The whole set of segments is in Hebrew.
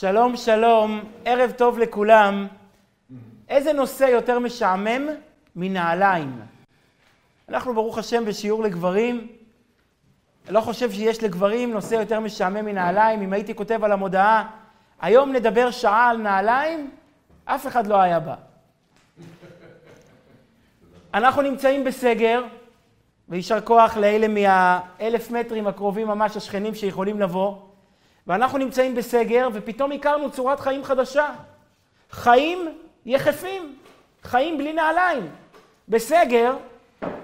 שלום, שלום, ערב טוב לכולם. איזה נושא יותר משעמם מנעליים? אנחנו ברוך השם בשיעור לגברים. אני לא חושב שיש לגברים נושא יותר משעמם מנעליים. אם הייתי כותב על המודעה, היום נדבר שעה על נעליים, אף אחד לא היה בא. אנחנו נמצאים בסגר, ויישר כוח לאלה מהאלף מטרים הקרובים ממש, השכנים שיכולים לבוא. ואנחנו נמצאים בסגר, ופתאום הכרנו צורת חיים חדשה. חיים יחפים, חיים בלי נעליים. בסגר,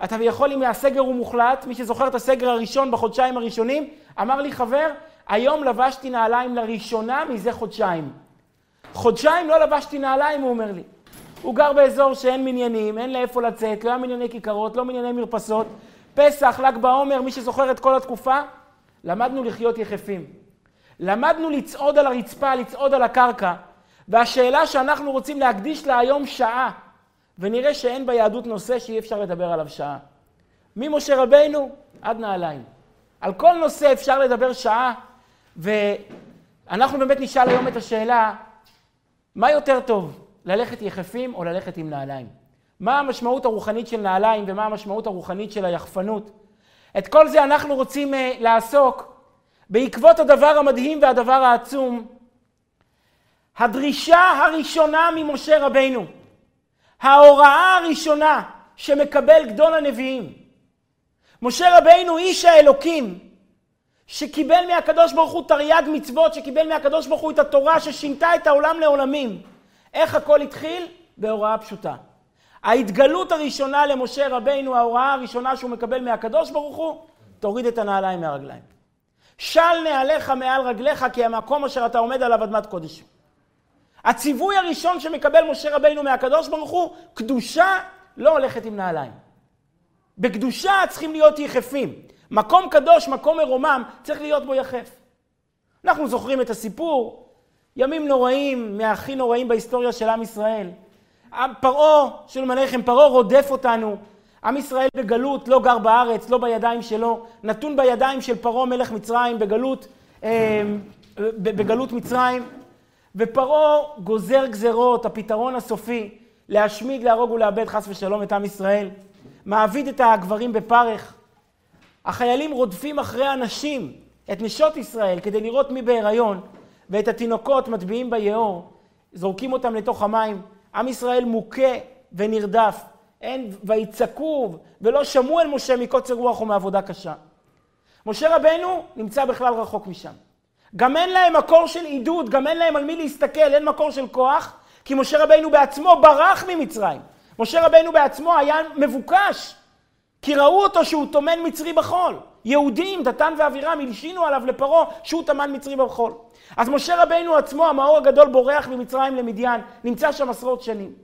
אתה יכול, אם הסגר הוא מוחלט, מי שזוכר את הסגר הראשון בחודשיים הראשונים, אמר לי חבר, היום לבשתי נעליים לראשונה מזה חודשיים. חודשיים לא לבשתי נעליים, הוא אומר לי. הוא גר באזור שאין מניינים, אין לאיפה לצאת, לא היה מנייני כיכרות, לא מנייני מרפסות. פסח, ל"ג בעומר, מי שזוכר את כל התקופה, למדנו לחיות יחפים. למדנו לצעוד על הרצפה, לצעוד על הקרקע, והשאלה שאנחנו רוצים להקדיש לה היום שעה, ונראה שאין ביהדות נושא שאי אפשר לדבר עליו שעה. ממשה רבינו עד נעליים. על כל נושא אפשר לדבר שעה, ואנחנו באמת נשאל היום את השאלה, מה יותר טוב, ללכת יחפים או ללכת עם נעליים? מה המשמעות הרוחנית של נעליים ומה המשמעות הרוחנית של היחפנות? את כל זה אנחנו רוצים uh, לעסוק בעקבות הדבר המדהים והדבר העצום, הדרישה הראשונה ממשה רבינו, ההוראה הראשונה שמקבל גדול הנביאים. משה רבינו, איש האלוקים, שקיבל מהקדוש ברוך הוא תרי"ג מצוות, שקיבל מהקדוש ברוך הוא את התורה ששינתה את העולם לעולמים. איך הכל התחיל? בהוראה פשוטה. ההתגלות הראשונה למשה רבינו, ההוראה הראשונה שהוא מקבל מהקדוש ברוך הוא, תוריד את הנעליים מהרגליים. של נעליך מעל רגליך, כי המקום אשר אתה עומד עליו אדמת קודש. הציווי הראשון שמקבל משה רבינו מהקדוש ברוך הוא, קדושה לא הולכת עם נעליים. בקדושה צריכים להיות יחפים. מקום קדוש, מקום מרומם, צריך להיות בו יחף. אנחנו זוכרים את הסיפור, ימים נוראים, מהכי נוראים בהיסטוריה של עם ישראל. פרעה, שלום עליכם, פרעה רודף אותנו, עם ישראל בגלות, לא גר בארץ, לא בידיים שלו, נתון בידיים של פרעה מלך מצרים בגלות, אה, בגלות מצרים, ופרעה גוזר גזרות, הפתרון הסופי, להשמיד, להרוג ולאבד חס ושלום את עם ישראל, מעביד את הגברים בפרך. החיילים רודפים אחרי הנשים, את נשות ישראל, כדי לראות מי בהיריון, ואת התינוקות מטביעים ביאור, זורקים אותם לתוך המים. עם ישראל מוכה ונרדף. אין, ויצעקו ולא שמעו אל משה מקוצר רוח ומעבודה קשה. משה רבנו נמצא בכלל רחוק משם. גם אין להם מקור של עידוד, גם אין להם על מי להסתכל, אין מקור של כוח, כי משה רבנו בעצמו ברח ממצרים. משה רבנו בעצמו היה מבוקש, כי ראו אותו שהוא טומן מצרי בחול. יהודים, דתן ואבירם, הלשינו עליו לפרעה שהוא טמן מצרי בחול. אז משה רבנו עצמו, המאור הגדול, בורח ממצרים למדיין, נמצא שם עשרות שנים.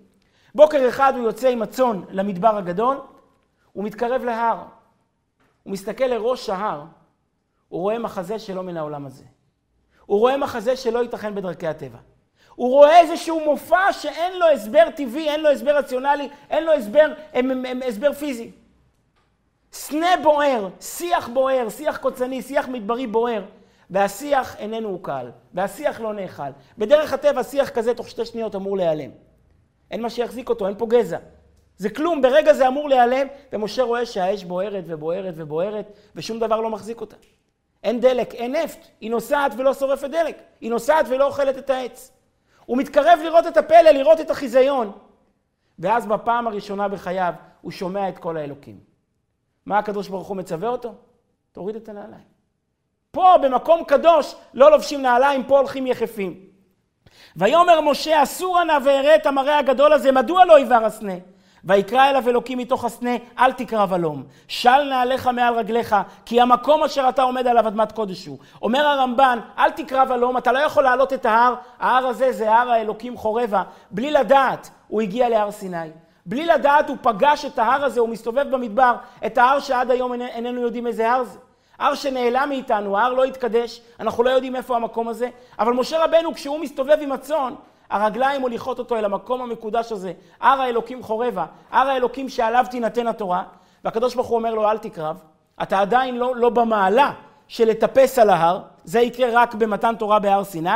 בוקר אחד הוא יוצא עם הצאן למדבר הגדול, הוא מתקרב להר. הוא מסתכל לראש ההר, הוא רואה מחזה שלא מן העולם הזה. הוא רואה מחזה שלא ייתכן בדרכי הטבע. הוא רואה איזשהו מופע שאין לו הסבר טבעי, אין לו הסבר רציונלי, אין לו הסבר, הם, הם, הם, הסבר פיזי. סנה בוער, שיח בוער, שיח קוצני, שיח מדברי בוער, והשיח איננו עוקל, והשיח לא נאכל. בדרך הטבע שיח כזה תוך שתי שניות אמור להיעלם. אין מה שיחזיק אותו, אין פה גזע. זה כלום, ברגע זה אמור להיעלם, ומשה רואה שהאש בוערת ובוערת ובוערת, ושום דבר לא מחזיק אותה. אין דלק, אין נפט, היא נוסעת ולא שורפת דלק, היא נוסעת ולא אוכלת את העץ. הוא מתקרב לראות את הפלא, לראות את החיזיון, ואז בפעם הראשונה בחייו הוא שומע את כל האלוקים. מה הקדוש ברוך הוא מצווה אותו? תוריד את הנעליים. פה, במקום קדוש, לא לובשים נעליים, פה הולכים יחפים. ויאמר משה, אסור נא ואראה את המראה הגדול הזה, מדוע לא יבער הסנה? ויקרא אליו אלוקים מתוך הסנה, אל תקרב הלום. של נעליך מעל רגליך, כי המקום אשר אתה עומד עליו אדמת קודש הוא. אומר הרמב"ן, אל תקרב הלום, אתה לא יכול לעלות את ההר, ההר הזה זה הר האלוקים חורבה. בלי לדעת, הוא הגיע להר סיני. בלי לדעת, הוא פגש את ההר הזה, הוא מסתובב במדבר, את ההר שעד היום איננו יודעים איזה הר זה. הר שנעלם מאיתנו, ההר לא התקדש, אנחנו לא יודעים איפה המקום הזה, אבל משה רבנו כשהוא מסתובב עם הצאן, הרגליים מוליכות אותו אל המקום המקודש הזה, הר האלוקים חורבה, הר האלוקים שעליו תינתן התורה, והקדוש ברוך הוא אומר לו אל תקרב, אתה עדיין לא, לא במעלה של לטפס על ההר, זה יקרה רק במתן תורה בהר סיני,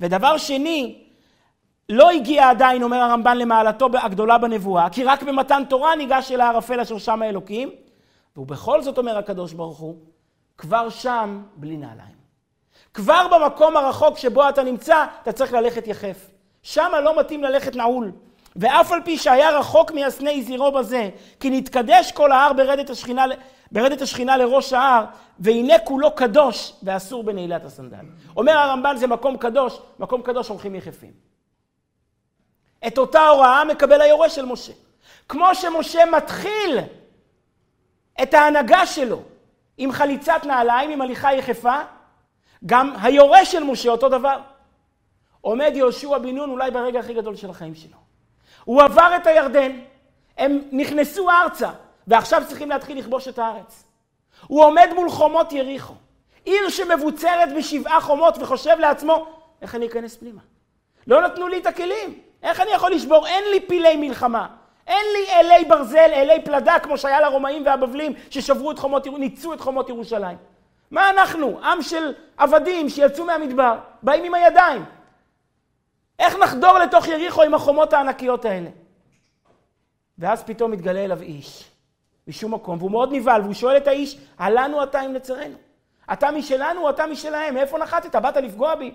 ודבר שני, לא הגיע עדיין, אומר הרמב"ן, למעלתו הגדולה בנבואה, כי רק במתן תורה ניגש אל הערפל אשר שם האלוקים, ובכל זאת אומר הקדוש ברוך הוא, כבר שם בלי נעליים. כבר במקום הרחוק שבו אתה נמצא, אתה צריך ללכת יחף. שם לא מתאים ללכת נעול. ואף על פי שהיה רחוק מהסנה זירו בזה, כי נתקדש כל ההר ברדת השכינה, ברדת השכינה לראש ההר, והנה כולו קדוש ואסור בנעילת הסנדל. אומר הרמב"ן זה מקום קדוש, מקום קדוש הולכים יחפים. את אותה הוראה מקבל היורש של משה. כמו שמשה מתחיל את ההנהגה שלו עם חליצת נעליים, עם הליכה יחפה, גם היורש של משה אותו דבר. עומד יהושע בן נון אולי ברגע הכי גדול של החיים שלו. הוא עבר את הירדן, הם נכנסו ארצה, ועכשיו צריכים להתחיל לכבוש את הארץ. הוא עומד מול חומות יריחו, עיר שמבוצרת בשבעה חומות, וחושב לעצמו, איך אני אכנס פנימה? לא נתנו לי את הכלים, איך אני יכול לשבור? אין לי פילי מלחמה. אין לי אלי ברזל, אלי פלדה, כמו שהיה לרומאים והבבלים, ששברו את חומות, ניצו את חומות ירושלים. מה אנחנו? עם של עבדים שיצאו מהמדבר, באים עם הידיים. איך נחדור לתוך יריחו עם החומות הענקיות האלה? ואז פתאום מתגלה אליו איש, משום מקום, והוא מאוד נבהל, והוא שואל את האיש, הלנו אתה אם לצרינו? אתה משלנו או אתה משלהם? מאיפה נחתת? באת לפגוע בי?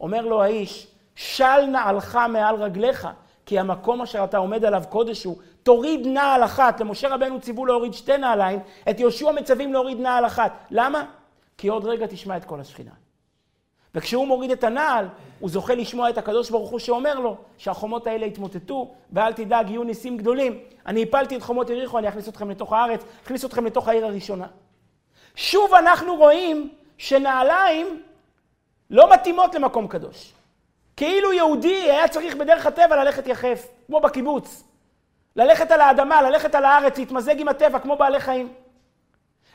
אומר לו האיש, של נעלך מעל רגליך, כי המקום אשר אתה עומד עליו קודש הוא, תוריד נעל אחת. למשה רבנו ציוו להוריד שתי נעליים, את יהושע מצווים להוריד נעל אחת. למה? כי עוד רגע תשמע את כל השכינה. וכשהוא מוריד את הנעל, הוא זוכה לשמוע את הקדוש ברוך הוא שאומר לו שהחומות האלה יתמוטטו, ואל תדאג, יהיו ניסים גדולים. אני הפלתי את חומות יריחו, אני אכניס אתכם לתוך הארץ, אכניס אתכם לתוך העיר הראשונה. שוב אנחנו רואים שנעליים לא מתאימות למקום קדוש. כאילו יהודי היה צריך בדרך הטבע ללכת יחף, כמו בקיבוץ. ללכת על האדמה, ללכת על הארץ, להתמזג עם הטבע, כמו בעלי חיים.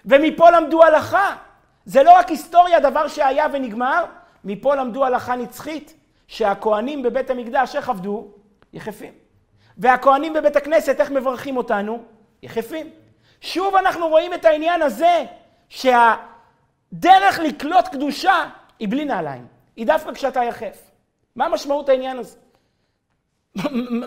ומפה למדו הלכה. זה לא רק היסטוריה, דבר שהיה ונגמר, מפה למדו הלכה נצחית, שהכוהנים בבית המקדש, איך עבדו? יחפים. והכוהנים בבית הכנסת, איך מברכים אותנו? יחפים. שוב אנחנו רואים את העניין הזה, שהדרך לקלוט קדושה היא בלי נעליים, היא דווקא כשאתה יחף. מה משמעות העניין הזה?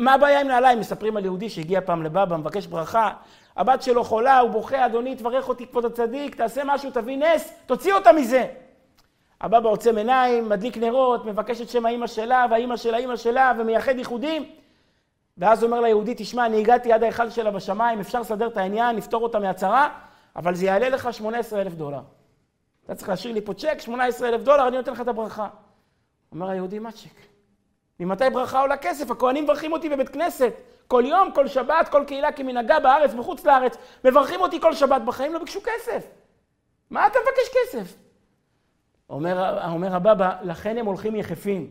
מה הבעיה עם נעליים? מספרים על יהודי שהגיע פעם לבבא, מבקש ברכה, הבת שלו חולה, הוא בוכה, אדוני, תברך אותי כבוד הצדיק, תעשה משהו, תביא נס, תוציא אותה מזה. הבבא עוצם עיניים, מדליק נרות, מבקש את שם האימא שלה, והאימא של האימא שלה, ומייחד ייחודים. ואז אומר ליהודי, תשמע, אני הגעתי עד ההיכל שלה בשמיים, אפשר לסדר את העניין, לפתור אותה מהצרה, אבל זה יעלה לך 18 אלף דולר. אתה צריך להשאיר לי פה צ'ק, 18 אלף דולר, אני נותן לך את הברכה. אומר היהודי, מה צ'ק? ממתי ברכה עולה כסף? הכוהנים מברכים אותי בבית כנסת. כל יום, כל שבת, כל קהילה כמנהגה בארץ, בחוץ לארץ, מברכים אותי כל שבת, בחיים לא ביקשו כסף. מה אתה מבקש כסף? אומר, אומר הבבא, לכן הם הולכים יחפים.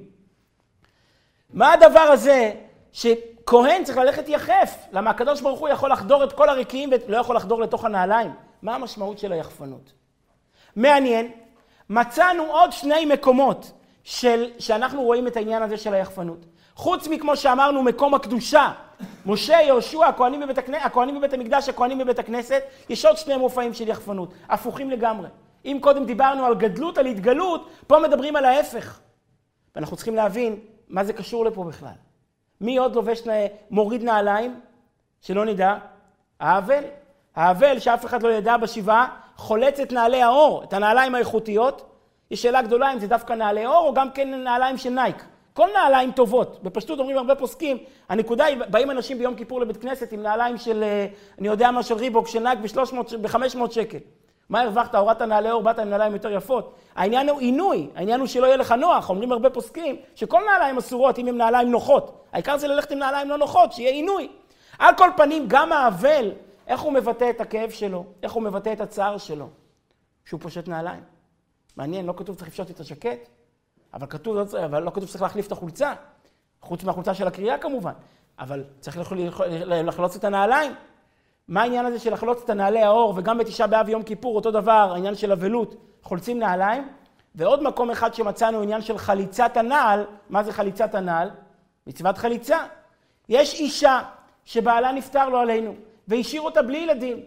מה הדבר הזה שכהן צריך ללכת יחף? למה הקדוש ברוך הוא יכול לחדור את כל הריקים ולא יכול לחדור לתוך הנעליים? מה המשמעות של היחפנות? מעניין, מצאנו עוד שני מקומות של, שאנחנו רואים את העניין הזה של היחפנות. חוץ מכמו שאמרנו, מקום הקדושה, משה, יהושע, הכהנים בבית, הכנ... הכהנים בבית המקדש, הכהנים בבית הכנסת, יש עוד שני מופעים של יחפנות, הפוכים לגמרי. אם קודם דיברנו על גדלות, על התגלות, פה מדברים על ההפך. ואנחנו צריכים להבין מה זה קשור לפה בכלל. מי עוד לובש, מוריד נעליים? שלא נדע. האבל. האבל, שאף אחד לא ידע בשבעה, חולץ את נעלי העור, את הנעליים האיכותיות. יש שאלה גדולה אם זה דווקא נעלי עור או גם כן נעליים של נייק. כל נעליים טובות. בפשטות אומרים הרבה פוסקים, הנקודה היא, באים אנשים ביום כיפור לבית כנסת עם נעליים של, אה, אני יודע מה, של ריבוק, של נייק ב-500 שקל. מה הרווחת? הורדת נעלי עור, באת עם נעליים יותר יפות. העניין הוא עינוי, העניין הוא שלא יהיה לך נוח. אומרים הרבה פוסקים שכל נעליים אסורות אם הן נעליים נוחות. העיקר זה ללכת עם נעליים לא נוחות, שיהיה עינוי. על כל פנים, גם האבל, איך הוא מבטא את הכאב שלו, איך הוא מבטא את הצער שלו, שהוא פושט נעליים. מעניין, לא כתוב צריך לפשוט את הז'קט, אבל, כתוב, לא אבל לא כתוב שצריך להחליף את החולצה, חוץ מהחולצה של הקריאה כמובן, אבל צריך לחלוץ את הנעליים. מה העניין הזה של לחלוץ את הנעלי האור, וגם בתשעה באב יום כיפור, אותו דבר, העניין של אבלות, חולצים נעליים. ועוד מקום אחד שמצאנו, עניין של חליצת הנעל, מה זה חליצת הנעל? מצוות חליצה. יש אישה שבעלה נפטר לו עלינו, והשאיר אותה בלי ילדים.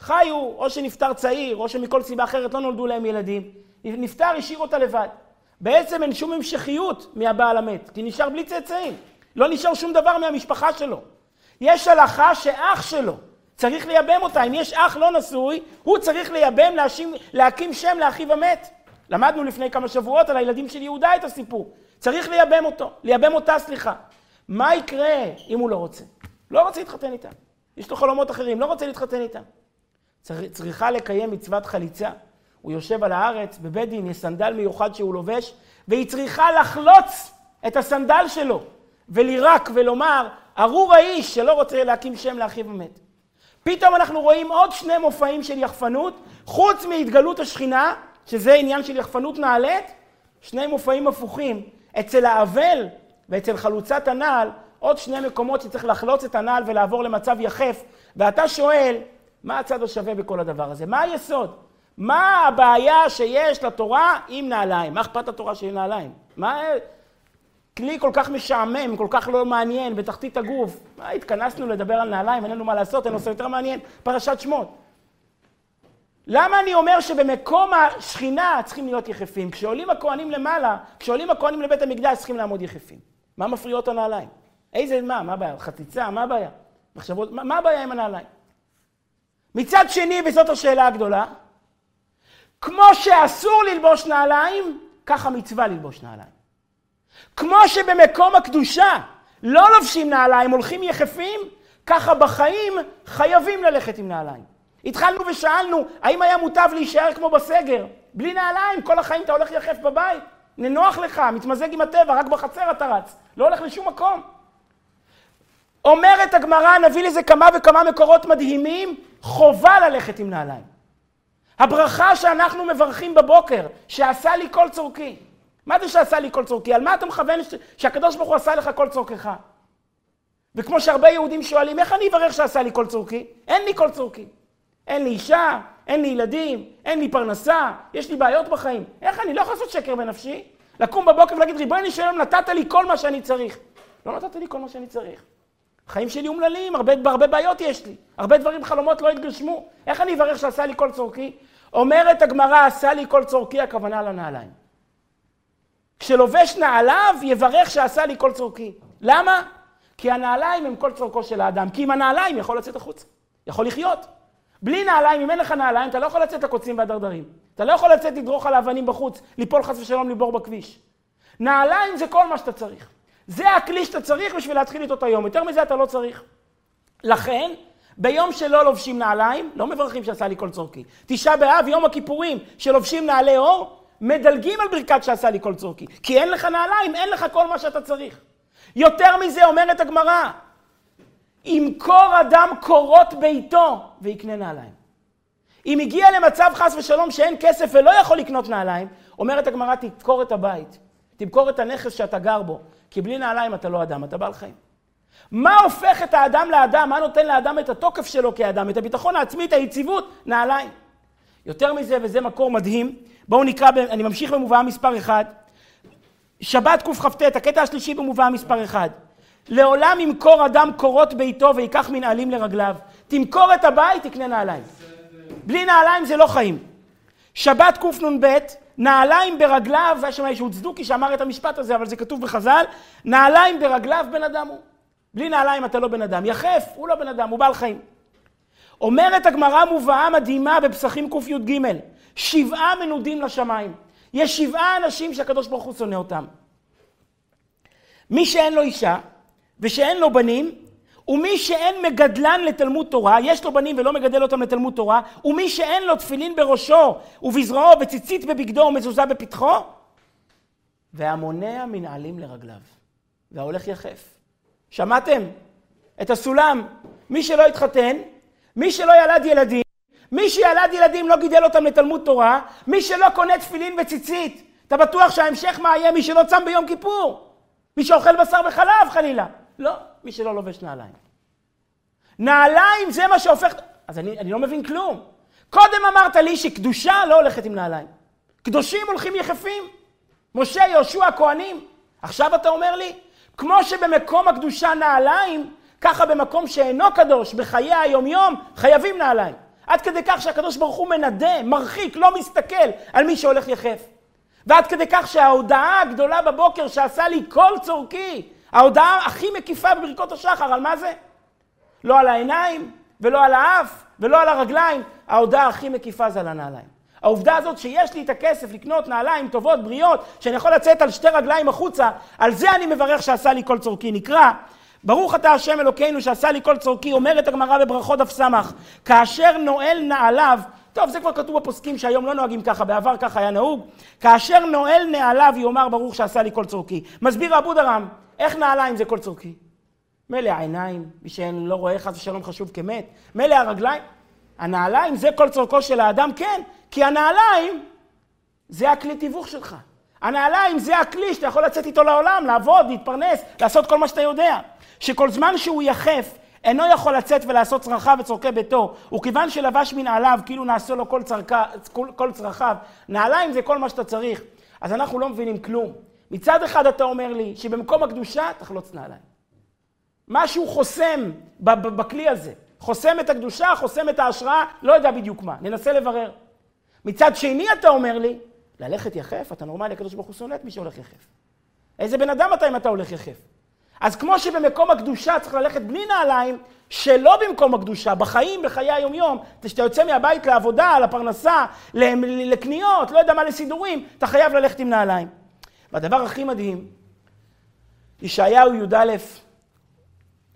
חיו, או שנפטר צעיר, או שמכל סיבה אחרת לא נולדו להם ילדים. נפטר, השאיר אותה לבד. בעצם אין שום המשכיות מהבעל המת, כי נשאר בלי צאצאים. לא נשאר שום דבר מהמשפחה שלו. יש הלכה שאח שלו צריך לייבם אותה. אם יש אח לא נשוי, הוא צריך לייבם, להשים, להקים שם לאחיו המת. למדנו לפני כמה שבועות על הילדים של יהודה את הסיפור. צריך לייבם אותו, לייבם אותה, סליחה. מה יקרה אם הוא לא רוצה? לא רוצה להתחתן איתם. יש לו חלומות אחרים, לא רוצה להתחתן איתם. צר, צריכה לקיים מצוות חליצה. הוא יושב על הארץ, בבית דין יש סנדל מיוחד שהוא לובש, והיא צריכה לחלוץ את הסנדל שלו, ולירק ולומר, ארור האיש שלא רוצה להקים שם לאחיו המת. פתאום אנחנו רואים עוד שני מופעים של יחפנות, חוץ מהתגלות השכינה, שזה עניין של יחפנות נעלית, שני מופעים הפוכים. אצל האבל ואצל חלוצת הנעל, עוד שני מקומות שצריך לחלוץ את הנעל ולעבור למצב יחף, ואתה שואל, מה הצד השווה בכל הדבר הזה? מה היסוד? מה הבעיה שיש לתורה עם נעליים? מה אכפת לתורה שיהיו נעליים? מה... כלי כל כך משעמם, כל כך לא מעניין, בתחתית הגוף. מה, התכנסנו לדבר על נעליים, אין לנו מה לעשות, אין נושא יותר מעניין, פרשת שמות. למה אני אומר שבמקום השכינה צריכים להיות יחפים? כשעולים הכוהנים למעלה, כשעולים הכוהנים לבית המקדש צריכים לעמוד יחפים. מה מפריעות הנעליים? איזה, מה, מה הבעיה? חציצה, מה הבעיה? מחשבות, מה, מה הבעיה עם הנעליים? מצד שני, וזאת השאלה הגדולה, כמו שאסור ללבוש נעליים, ככה מצווה ללבוש נעליים. כמו שבמקום הקדושה לא לובשים נעליים, הולכים יחפים, ככה בחיים חייבים ללכת עם נעליים. התחלנו ושאלנו, האם היה מוטב להישאר כמו בסגר? בלי נעליים, כל החיים אתה הולך יחף בבית. ננוח לך, מתמזג עם הטבע, רק בחצר אתה רץ. לא הולך לשום מקום. אומרת הגמרא, נביא לזה כמה וכמה מקורות מדהימים, חובה ללכת עם נעליים. הברכה שאנחנו מברכים בבוקר, שעשה לי כל צורכי. מה זה שעשה לי כל צורכי? על מה אתה מכוון ש... שהקדוש ברוך הוא עשה לך כל צורכך? וכמו שהרבה יהודים שואלים, איך אני אברך שעשה לי כל צורכי? אין לי כל צורכי. אין לי אישה, אין לי ילדים, אין לי פרנסה, יש לי בעיות בחיים. איך אני לא יכול לעשות שקר בנפשי? לקום בבוקר ולהגיד, ריבונו של עולם, נתת לי כל מה שאני צריך. לא נתת לי כל מה שאני צריך. החיים שלי אומללים, הרבה, הרבה בעיות יש לי. הרבה דברים, חלומות לא התגשמו. איך אני אברך שעשה לי כל צורכי? אומרת הגמרא, עשה לי כל צורכי, הכוונה לנעליים. כשלובש נעליו, יברך שעשה לי כל צורכי. למה? כי הנעליים הם כל צורכו של האדם. כי עם הנעליים יכול לצאת החוצה. יכול לחיות. בלי נעליים, אם אין לך נעליים, אתה לא יכול לצאת לקוצים והדרדרים. אתה לא יכול לצאת לדרוך על האבנים בחוץ, ליפול חס ושלום לבור בכביש. נעליים זה כל מה שאתה צריך. זה הכלי שאתה צריך בשביל להתחיל איתו את היום. יותר מזה אתה לא צריך. לכן, ביום שלא לובשים נעליים, לא מברכים שעשה לי כל צורכי. תשעה באב, יום הכיפורים, שלובשים נעלי אור, מדלגים על ברכת שעשה לי כל צורכי. כי אין לך נעליים, אין לך כל מה שאתה צריך. יותר מזה אומרת הגמרא, ימכור אדם קורות ביתו ויקנה נעליים. אם הגיע למצב חס ושלום שאין כסף ולא יכול לקנות נעליים, אומרת הגמרא, תמכור את הבית, תמכור את הנכס שאתה גר בו, כי בלי נעליים אתה לא אדם, אתה בעל חיים. מה הופך את האדם לאדם? מה נותן לאדם את התוקף שלו כאדם, את הביטחון העצמי, את היציבות? נעליים. יותר מזה, וזה מקור מדהים, בואו נקרא, אני ממשיך במובאה מספר 1, שבת קכ"ט, הקטע השלישי במובאה מספר 1. לעולם ימכור אדם קורות ביתו ויקח מנעלים לרגליו. תמכור את הבית, תקנה נעליים. בלי נעליים זה לא חיים. שבת קנ"ב, נעליים ברגליו, והיה שם איזשהו צדוקי שאמר את המשפט הזה, אבל זה כתוב בחז"ל, נעליים ברגליו בן אדם הוא. בלי נעליים אתה לא בן אדם. יחף, הוא לא בן אדם, הוא בעל חיים. אומרת הגמרא מובאה מדהימה בפסחים קי"ג, שבעה מנודים לשמיים. יש שבעה אנשים שהקדוש ברוך הוא שונא אותם. מי שאין לו אישה ושאין לו בנים, ומי שאין מגדלן לתלמוד תורה, יש לו בנים ולא מגדל אותם לתלמוד תורה, ומי שאין לו תפילין בראשו ובזרועו וציצית בבגדו ומזוזה בפתחו, והמונע מנעלים לרגליו, וההולך יחף. שמעתם? את הסולם. מי שלא התחתן, מי שלא ילד ילדים, מי שילד ילדים לא גידל אותם לתלמוד תורה, מי שלא קונה תפילין וציצית, אתה בטוח שההמשך מה יהיה? מי שלא צם ביום כיפור, מי שאוכל בשר וחלב חלילה. לא, מי שלא לובש נעליים. נעליים זה מה שהופך... אז אני, אני לא מבין כלום. קודם אמרת לי שקדושה לא הולכת עם נעליים. קדושים הולכים יחפים. משה, יהושע, הכהנים. עכשיו אתה אומר לי, כמו שבמקום הקדושה נעליים, ככה במקום שאינו קדוש, בחיי היומיום, חייבים נעליים. עד כדי כך שהקדוש ברוך הוא מנדה, מרחיק, לא מסתכל על מי שהולך יחף. ועד כדי כך שההודעה הגדולה בבוקר שעשה לי כל צורכי, ההודעה הכי מקיפה בברכות השחר, על מה זה? לא על העיניים, ולא על האף, ולא על הרגליים, ההודעה הכי מקיפה זה על הנעליים. העובדה הזאת שיש לי את הכסף לקנות נעליים טובות, בריאות, שאני יכול לצאת על שתי רגליים החוצה, על זה אני מברך שעשה לי כל צורכי. נקרא, ברוך אתה השם אלוקינו שעשה לי כל צורכי, אומרת הגמרא בברכות דף סמך, כאשר נועל נעליו, טוב, זה כבר כתוב בפוסקים שהיום לא נוהגים ככה, בעבר ככה היה נהוג. כאשר נועל נעליו יאמר ברוך שעשה לי כל צורכי. מסביר אבו דרם, איך נעליים זה כל צורכי? מילא העיניים, מי שלא רואה חס ושלום חשוב כמת, מילא הרגליים. הנעליים זה כל צורכו של האדם, כן, כי הנעליים זה הכלי תיווך שלך. הנעליים זה הכלי שאתה יכול לצאת איתו לעולם, לעבוד, להתפרנס, לעשות כל מה שאתה יודע. שכל זמן שהוא יחף, אינו יכול לצאת ולעשות צרכיו וצורכי ביתו, וכיוון שלבש מנעליו, כאילו נעשה לו כל, צרכה, כל, כל צרכיו, נעליים זה כל מה שאתה צריך. אז אנחנו לא מבינים כלום. מצד אחד אתה אומר לי שבמקום הקדושה תחלוץ נעליים. משהו חוסם בכלי הזה. חוסם את הקדושה, חוסם את ההשראה, לא יודע בדיוק מה, ננסה לברר. מצד שני אתה אומר לי, ללכת יחף? אתה נורמלי, הקדוש ברוך הוא שונא את מי שהולך יחף. איזה בן אדם אתה אם אתה הולך יחף? אז כמו שבמקום הקדושה צריך ללכת בלי נעליים, שלא במקום הקדושה, בחיים, בחיי היומיום, כשאתה יוצא מהבית לעבודה, לפרנסה, לקניות, לא יודע מה, לסידורים, אתה חייב ללכת עם נעליים. והדבר הכי מדהים, ישעיהו י"א,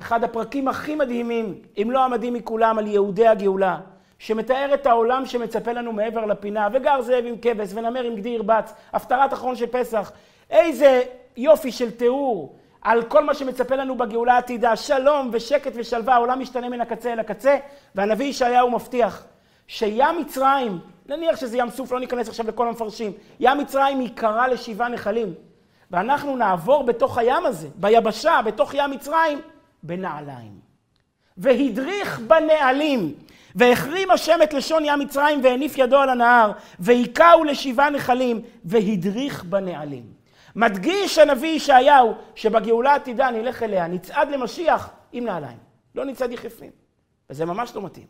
אחד הפרקים הכי מדהימים, אם לא המדהים מכולם, על יהודי הגאולה, שמתאר את העולם שמצפה לנו מעבר לפינה, וגר זאב עם כבש, ונמר עם גדי ירבץ, הפטרת אחרון של פסח. איזה יופי של תיאור על כל מה שמצפה לנו בגאולה העתידה, שלום ושקט ושלווה, העולם משתנה מן הקצה אל הקצה, והנביא ישעיהו מבטיח שים מצרים, נניח שזה ים סוף, לא ניכנס עכשיו לכל המפרשים, ים מצרים ייקרא לשבעה נחלים, ואנחנו נעבור בתוך הים הזה, ביבשה, בתוך ים מצרים, בנעליים. והדריך בנעלים, והחרים השם את לשון ים מצרים והניף ידו על הנהר, והיכהו לשבעה נחלים, והדריך בנעלים. מדגיש הנביא ישעיהו שבגאולה עתידה נלך אליה, נצעד למשיח עם נעליים, לא נצעד יחפים. וזה ממש לא מתאים.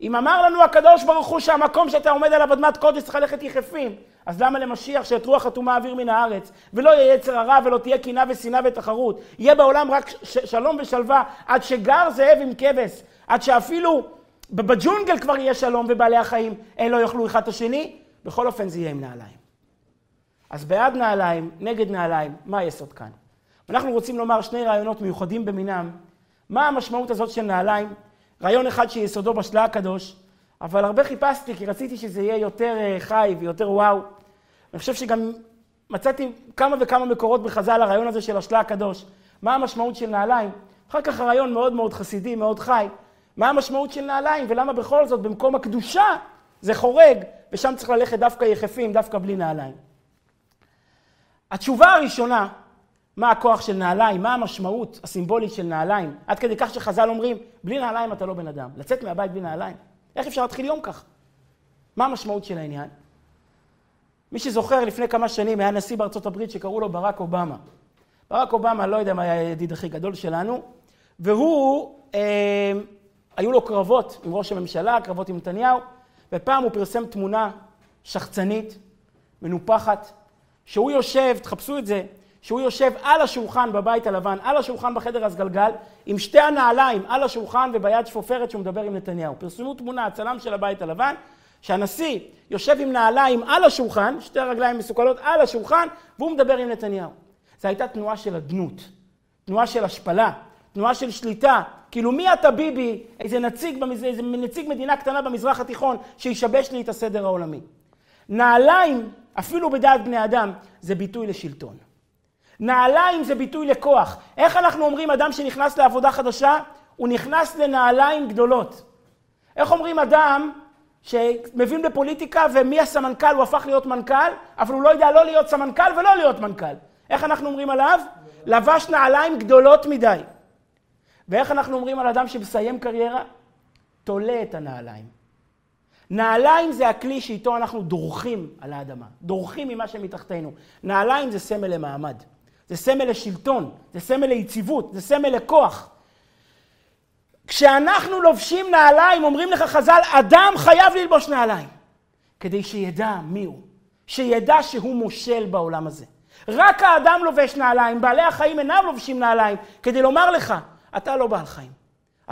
אם אמר לנו הקדוש ברוך הוא שהמקום שאתה עומד עליו אדמת קודש צריך ללכת יחפים, אז למה למשיח שאת רוח אטומה אוויר מן הארץ, ולא יהיה יצר הרע ולא תהיה קנאה ושנאה ותחרות, יהיה בעולם רק ש- שלום ושלווה, עד שגר זאב עם כבש, עד שאפילו בג'ונגל כבר יהיה שלום ובעלי החיים אין לא יאכלו אחד את השני, בכל אופן זה יהיה עם נעליים. אז בעד נעליים, נגד נעליים, מה היסוד כאן? אנחנו רוצים לומר שני רעיונות מיוחדים במינם, מה המשמעות הזאת של נעליים? רעיון אחד שיסודו בשלה הקדוש, אבל הרבה חיפשתי כי רציתי שזה יהיה יותר אה, חי ויותר וואו. אני חושב שגם מצאתי כמה וכמה מקורות בחז"ל הרעיון הזה של השלה הקדוש. מה המשמעות של נעליים? אחר כך הרעיון מאוד מאוד חסידי, מאוד חי. מה המשמעות של נעליים ולמה בכל זאת במקום הקדושה זה חורג ושם צריך ללכת דווקא יחפים, דווקא בלי נעליים. התשובה הראשונה, מה הכוח של נעליים, מה המשמעות הסימבולית של נעליים, עד כדי כך שחז"ל אומרים, בלי נעליים אתה לא בן אדם, לצאת מהבית בלי נעליים. איך אפשר להתחיל יום כך? מה המשמעות של העניין? מי שזוכר, לפני כמה שנים היה נשיא בארצות הברית שקראו לו ברק אובמה. ברק אובמה, לא יודע מה היה הידיד הכי גדול שלנו, והוא, אה, היו לו קרבות עם ראש הממשלה, קרבות עם נתניהו, ופעם הוא פרסם תמונה שחצנית, מנופחת, שהוא יושב, תחפשו את זה, שהוא יושב על השולחן בבית הלבן, על השולחן בחדר הסגלגל, עם שתי הנעליים על השולחן וביד שפופרת שהוא מדבר עם נתניהו. פרסמו תמונה, הצלם של הבית הלבן, שהנשיא יושב עם נעליים על השולחן, שתי הרגליים מסוכלות על השולחן, והוא מדבר עם נתניהו. זו הייתה תנועה של אדנות, תנועה של השפלה, תנועה של שליטה. כאילו מי אתה ביבי, איזה נציג, איזה נציג מדינה קטנה במזרח התיכון, שישבש לי את הסדר העולמי. נעליים, אפילו בדעת בני אדם, זה ביטוי לשלטון. נעליים זה ביטוי לכוח. איך אנחנו אומרים אדם שנכנס לעבודה חדשה? הוא נכנס לנעליים גדולות. איך אומרים אדם שמבין בפוליטיקה ומי הסמנכ"ל, הוא הפך להיות מנכ"ל, אבל הוא לא יודע לא להיות סמנכ"ל ולא להיות מנכ"ל. איך אנחנו אומרים עליו? לבש נעליים גדולות מדי. ואיך אנחנו אומרים על אדם שמסיים קריירה? תולה את הנעליים. נעליים זה הכלי שאיתו אנחנו דורכים על האדמה, דורכים ממה שמתחתנו. נעליים זה סמל למעמד. זה סמל לשלטון, זה סמל ליציבות, זה סמל לכוח. כשאנחנו לובשים נעליים, אומרים לך חז"ל, אדם חייב ללבוש נעליים, כדי שידע מי הוא, שידע שהוא מושל בעולם הזה. רק האדם לובש נעליים, בעלי החיים אינם לובשים נעליים, כדי לומר לך, אתה לא בעל חיים,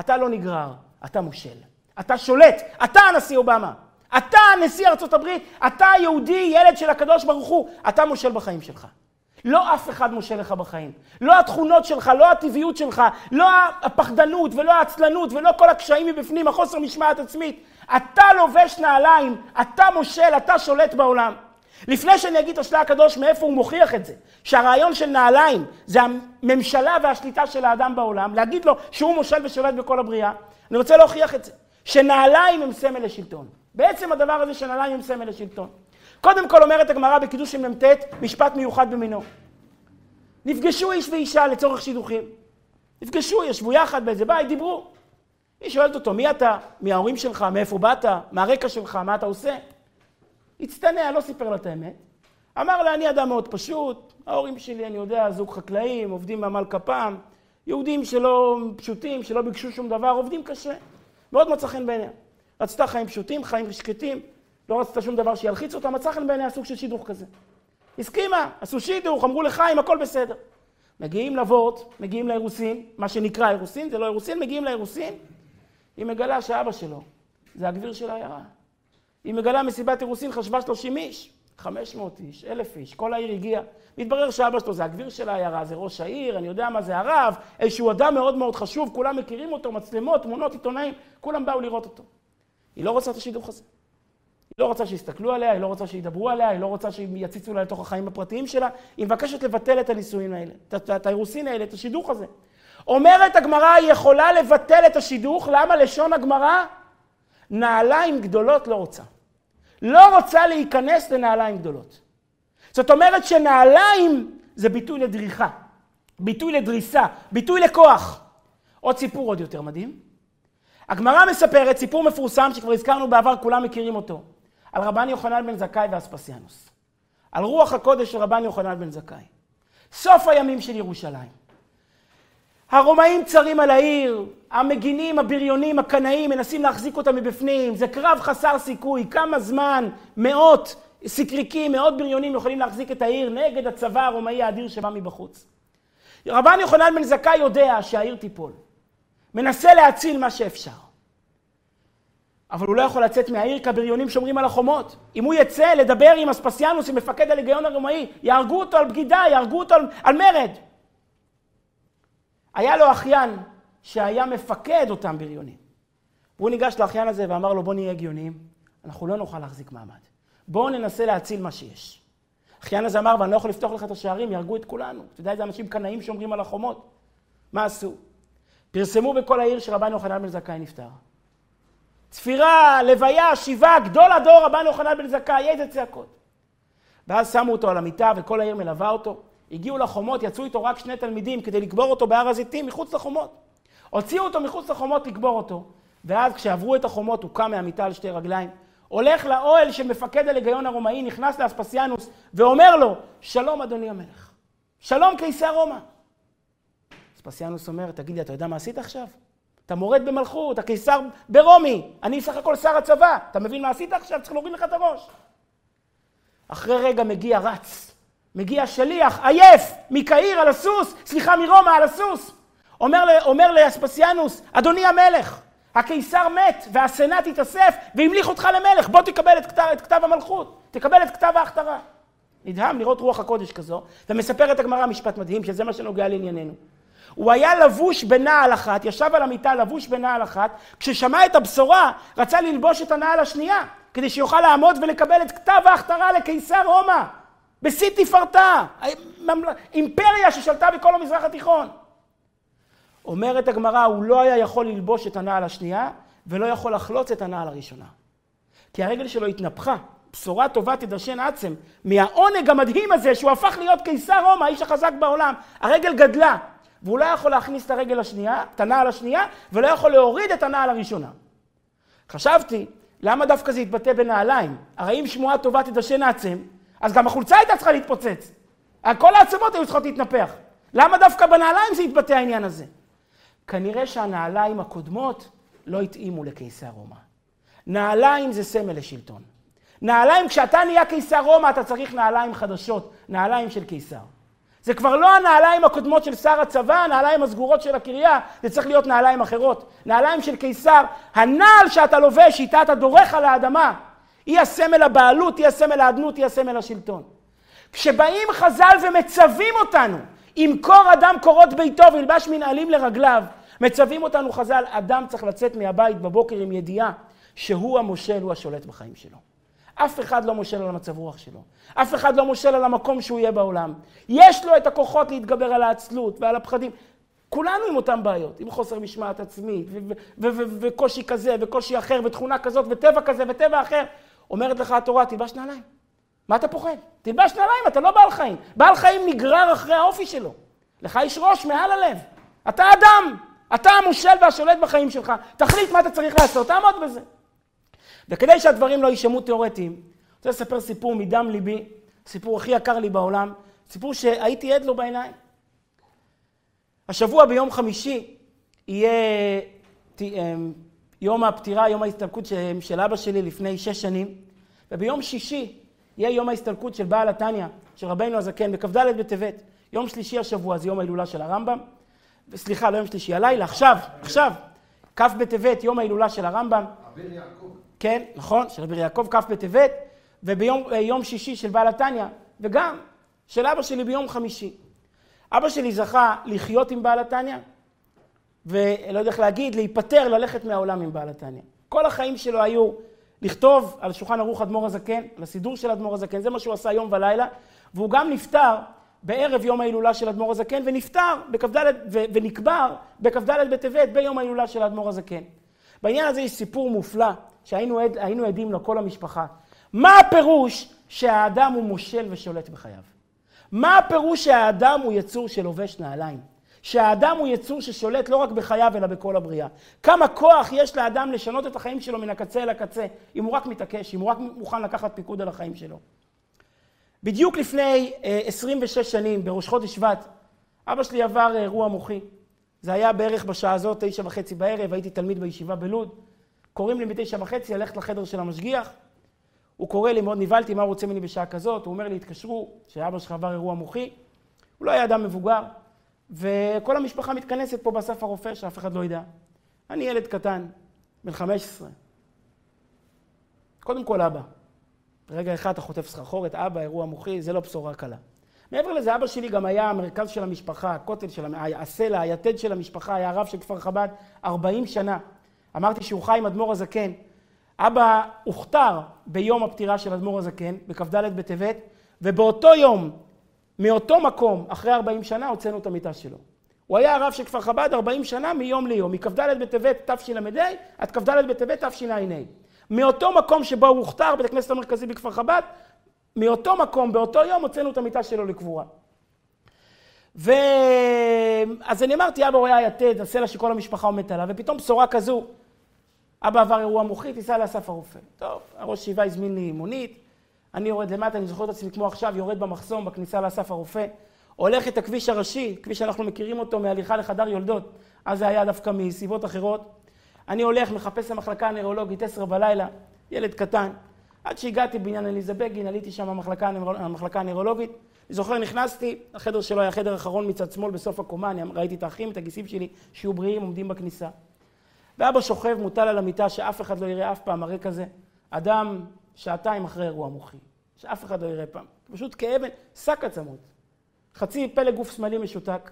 אתה לא נגרר, אתה מושל. אתה שולט, אתה הנשיא אובמה, אתה נשיא ארצות הברית, אתה יהודי, ילד של הקדוש ברוך הוא, אתה מושל בחיים שלך. לא אף אחד מושל לך בחיים. לא התכונות שלך, לא הטבעיות שלך, לא הפחדנות ולא העצלנות ולא כל הקשיים מבפנים, החוסר משמעת עצמית. אתה לובש נעליים, אתה מושל, אתה שולט בעולם. לפני שאני אגיד את השלה הקדוש מאיפה הוא מוכיח את זה, שהרעיון של נעליים זה הממשלה והשליטה של האדם בעולם, להגיד לו שהוא מושל ושולט בכל הבריאה, אני רוצה להוכיח את זה, שנעליים הם סמל לשלטון. בעצם הדבר הזה שנעליים הם סמל לשלטון. קודם כל אומרת הגמרא בקידוש עם מ"ט, משפט מיוחד במינו. נפגשו איש ואישה לצורך שידוכים. נפגשו, ישבו יחד באיזה בית, דיברו. היא שואלת אותו, מי אתה? מי ההורים שלך? מאיפה באת? מה הרקע שלך? מה אתה עושה? הצטנע, לא סיפר לה את האמת. אמר לה, אני אדם מאוד פשוט, ההורים שלי, אני יודע, זוג חקלאים, עובדים בעמל כפם, יהודים שלא פשוטים, שלא ביקשו שום דבר, עובדים קשה. מאוד מצא חן בעיניה. רצתה חיים פשוטים, חיים שקטים, לא רצתה שום דבר שילחיץ אותה, מצא חן בעיניה סוג של שידוך כזה. הסכימה, עשו שידוך, אמרו לחיים, הכל בסדר. מגיעים לוורט, מגיעים לאירוסין, מה שנקרא אירוסין, זה לא אירוסין, מגיעים לאירוסין, היא מגלה שאבא שלו זה הגביר של העיירה. היא מגלה מסיבת אירוסין, חשבה 30 איש, 500 איש, 1,000 איש, כל העיר הגיעה. מתברר שאבא שלו זה הגביר של העיירה, זה ראש העיר, אני יודע מה זה הרב, איזשהו אדם מאוד מאוד חשוב, כולם מכירים אותו, מצלמות, תמונות, עיתונאים, כולם באו לראות אותו. היא לא רוצה את השידוך הזה. היא לא רוצה שיסתכלו עליה, היא לא רוצה שידברו עליה, היא לא רוצה שיציצו לה לתוך החיים הפרטיים שלה, היא מבקשת לבטל את הנישואים האלה, את האירוסין האלה, את השידוך הזה. אומרת הגמרא, היא יכולה לבטל את השידוך, למה לשון הגמרא? נעליים גדולות לא רוצה. לא רוצה להיכנס לנעליים גדולות. זאת אומרת שנעליים זה ביטוי לדריכה, ביטוי לדריסה, ביטוי לכוח. עוד סיפור עוד יותר מדהים. הגמרא מספרת סיפור מפורסם שכבר הזכרנו בעבר, כולם מכירים אותו, על רבן יוחנן בן זכאי ואספסיאנוס. על רוח הקודש של רבן יוחנן בן זכאי. סוף הימים של ירושלים. הרומאים צרים על העיר, המגינים, הבריונים, הקנאים, מנסים להחזיק אותם מבפנים, זה קרב חסר סיכוי, כמה זמן, מאות סיקריקים, מאות בריונים יכולים להחזיק את העיר נגד הצבא הרומאי האדיר שבא מבחוץ. רבן יוחנן בן זכאי יודע שהעיר תיפול, מנסה להציל מה שאפשר. אבל הוא לא יכול לצאת מהעיר כי הבריונים שומרים על החומות. אם הוא יצא לדבר עם אספסיאנוס, עם מפקד הלגיון הרומאי, יהרגו אותו על בגידה, יהרגו אותו על, על מרד. היה לו אחיין שהיה מפקד אותם בריונים. והוא ניגש לאחיין הזה ואמר לו, בוא נהיה הגיוניים, אנחנו לא נוכל להחזיק מעמד. בואו ננסה להציל מה שיש. אחיין הזה אמר, ואני לא יכול לפתוח לך את השערים, יהרגו את כולנו. אתה יודע איזה אנשים קנאים שומרים על החומות? מה עשו? פרסמו בכל העיר שרבן יוחנן בן זכאי נפטר. צפירה, לוויה, שיבה, גדול הדור רבן יוחנן בן זכאי, איזה צעקות. ואז שמו אותו על המיטה וכל העיר מלווה אותו. הגיעו לחומות, יצאו איתו רק שני תלמידים כדי לקבור אותו בהר הזיתים מחוץ לחומות. הוציאו אותו מחוץ לחומות לקבור אותו, ואז כשעברו את החומות הוא קם מהמיטה על שתי רגליים, הולך לאוהל של מפקד הלגיון הרומאי, נכנס לאספסיאנוס ואומר לו, שלום אדוני המלך, שלום קיסר רומא. אספסיאנוס אומר, תגיד לי, אתה יודע מה עשית עכשיו? אתה מורד במלכות, הקיסר ברומי, אני סך הכל שר הצבא, אתה מבין מה עשית עכשיו? צריך להוריד לך את הראש. אחרי רגע מגיע רץ מגיע שליח עייף מקהיר על הסוס, סליחה מרומא על הסוס. אומר, אומר לאספסיאנוס, אדוני המלך, הקיסר מת והסנאט התאסף והמליך אותך למלך, בוא תקבל את כתב, את כתב המלכות, תקבל את כתב ההכתרה. נדהם לראות רוח הקודש כזו, ומספרת הגמרא משפט מדהים, שזה מה שנוגע לענייננו. הוא היה לבוש בנעל אחת, ישב על המיטה לבוש בנעל אחת, כששמע את הבשורה, רצה ללבוש את הנעל השנייה, כדי שיוכל לעמוד ולקבל את כתב ההכתרה לקיסר רומא. בשיא תפארתה, אימפריה ששלטה בכל המזרח התיכון. אומרת הגמרא, הוא לא היה יכול ללבוש את הנעל השנייה, ולא יכול לחלוץ את הנעל הראשונה. כי הרגל שלו התנפחה. בשורה טובה תדרשן עצם. מהעונג המדהים הזה שהוא הפך להיות קיסר רומא, האיש החזק בעולם. הרגל גדלה, והוא לא יכול להכניס את הרגל השנייה, את הנעל השנייה, ולא יכול להוריד את הנעל הראשונה. חשבתי, למה דווקא זה יתבטא בנעליים? הרי אם שמועה טובה תדשן עצם, אז גם החולצה הייתה צריכה להתפוצץ. כל העצמות היו צריכות להתנפח. למה דווקא בנעליים זה התבטא העניין הזה? כנראה שהנעליים הקודמות לא התאימו לקיסר רומא. נעליים זה סמל לשלטון. נעליים, כשאתה נהיה קיסר רומא, אתה צריך נעליים חדשות, נעליים של קיסר. זה כבר לא הנעליים הקודמות של שר הצבא, הנעליים הסגורות של הקריה, זה צריך להיות נעליים אחרות. נעליים של קיסר, הנעל שאתה לובש, איתה אתה דורך על האדמה, היא הסמל הבעלות, היא הסמל האדנות, היא הסמל השלטון. כשבאים חז"ל ומצווים אותנו, ימכור אדם קורות ביתו וילבש מנעלים לרגליו, מצווים אותנו חז"ל, אדם צריך לצאת מהבית בבוקר עם ידיעה שהוא המושל, הוא השולט בחיים שלו. אף אחד לא מושל על המצב רוח שלו. אף אחד לא מושל על המקום שהוא יהיה בעולם. יש לו את הכוחות להתגבר על העצלות ועל הפחדים. כולנו עם אותן בעיות, עם חוסר משמעת עצמית, וקושי כזה, וקושי אחר, ותכונה כזאת, וטבע כזה, וטבע אחר. אומרת לך התורה, תלבש נעליים. מה אתה פוחד? תלבש נעליים, אתה לא בעל חיים. בעל חיים נגרר אחרי האופי שלו. לך יש ראש מעל הלב. אתה אדם. אתה המושל והשולט בחיים שלך. תחליט מה אתה צריך לעשות, תעמוד בזה. וכדי שהדברים לא יישמעו תיאורטיים, אני רוצה לספר סיפור מדם ליבי, סיפור הכי יקר לי בעולם, סיפור שהייתי עד לו בעיניים. השבוע ביום חמישי יהיה אמ, יום הפטירה, יום ההסתלקות של אבא שלי לפני שש שנים, וביום שישי יהיה יום ההסתלקות של בעל התניא, של רבנו הזקן, בכ"ד בטבת. יום שלישי השבוע זה יום ההילולה של הרמב"ם. סליחה, לא יום שלישי, הלילה, עכשיו, עכשיו, כ' בטבת, יום ההילולה של הרמב"ם. אביר יעקב. כן, נכון, של רבי יעקב כ' בטבת, וביום אה, שישי של בעל התניא, וגם של אבא שלי ביום חמישי. אבא שלי זכה לחיות עם בעל התניא, ולא יודע איך להגיד, להיפטר, ללכת מהעולם עם בעל התניא. כל החיים שלו היו לכתוב על שולחן ערוך אדמו"ר הזקן, על הסידור של אדמו"ר הזקן, זה מה שהוא עשה יום ולילה, והוא גם נפטר בערב יום ההילולה של אדמו"ר הזקן, ונפטר בכ"ד, ונקבר בכ"ד בטבת ביום ההילולה של אדמו"ר הזקן. בעניין הזה יש סיפור מופלא שהיינו עד, עדים לו כל המשפחה. מה הפירוש שהאדם הוא מושל ושולט בחייו? מה הפירוש שהאדם הוא יצור שלובש נעליים? שהאדם הוא יצור ששולט לא רק בחייו אלא בכל הבריאה. כמה כוח יש לאדם לשנות את החיים שלו מן הקצה אל הקצה, אם הוא רק מתעקש, אם הוא רק מוכן לקחת פיקוד על החיים שלו. בדיוק לפני 26 אה, שנים, בראש חודש שבט, אבא שלי עבר אירוע מוחי. זה היה בערך בשעה הזאת, תשע וחצי בערב, הייתי תלמיד בישיבה בלוד. קוראים לי בתשע וחצי ללכת לחדר של המשגיח. הוא קורא לי, מאוד נבהלתי, מה הוא רוצה ממני בשעה כזאת? הוא אומר לי, התקשרו, שאבא שלך עבר אירוע מוחי. הוא לא היה אדם מבוגר, וכל המשפחה מתכנסת פה באסף הרופא, שאף אחד לא ידע. אני ילד קטן, בן 15. קודם כל אבא. רגע אחד אתה חוטף סחרחורת, אבא, אירוע מוחי, זה לא בשורה קלה. מעבר לזה, אבא שלי גם היה המרכז של המשפחה, הכותל של, הסלע, היתד של המשפחה, היה הרב של כפר חב"ד 40 שנה. אמרתי שהוא חי עם אדמו"ר הזקן. אבא הוכתר ביום הפטירה של אדמו"ר הזקן, בכ"ד בטבת, ובאותו יום, מאותו מקום, אחרי 40 שנה, הוצאנו את המיטה שלו. הוא היה הרב של כפר חב"ד 40 שנה מיום ליום, מכ"ד בטבת תשל"ה עד כ"ד בטבת תשע"ה. מאותו מקום שבו הוא הוכתר, בית הכנסת המרכזי בכפר חב"ד, מאותו מקום, באותו יום, הוצאנו את המיטה שלו לקבורה. ו... אז אני אמרתי, אבא הוא היה יתד, הסלע שכל המשפחה עומדת עליו, ופתאום בשורה כזו, אבא עבר אירוע מוחי, תיסע לאסף הרופא. טוב, הראש שבעה הזמין לי מונית, אני יורד למטה, אני זוכר את עצמי כמו עכשיו, יורד במחסום בכניסה לאסף הרופא, הולך את הכביש הראשי, כביש שאנחנו מכירים אותו מהליכה לחדר יולדות, אז זה היה דווקא מסיבות אחרות. אני הולך, מחפש המחלקה הנוירולוגית, עשר בלילה, ילד קטן. עד שהגעתי בעניין עליזה בגין, עליתי שם במחלקה, הנוירולוגית. אני זוכר, נכנסתי, החדר שלו היה חדר אחרון מצד שמאל בסוף הקומה, אני ראיתי את האחים, את הגיסים שלי, שיהיו בריאים, עומדים בכניסה. ואבא שוכב, מוטל על המיטה, שאף אחד לא יראה אף פעם מראה כזה. אדם שעתיים אחרי אירוע מוחי, שאף אחד לא יראה פעם. פשוט כאבן, שק עצמות. חצי פלג גוף שמאלי משותק,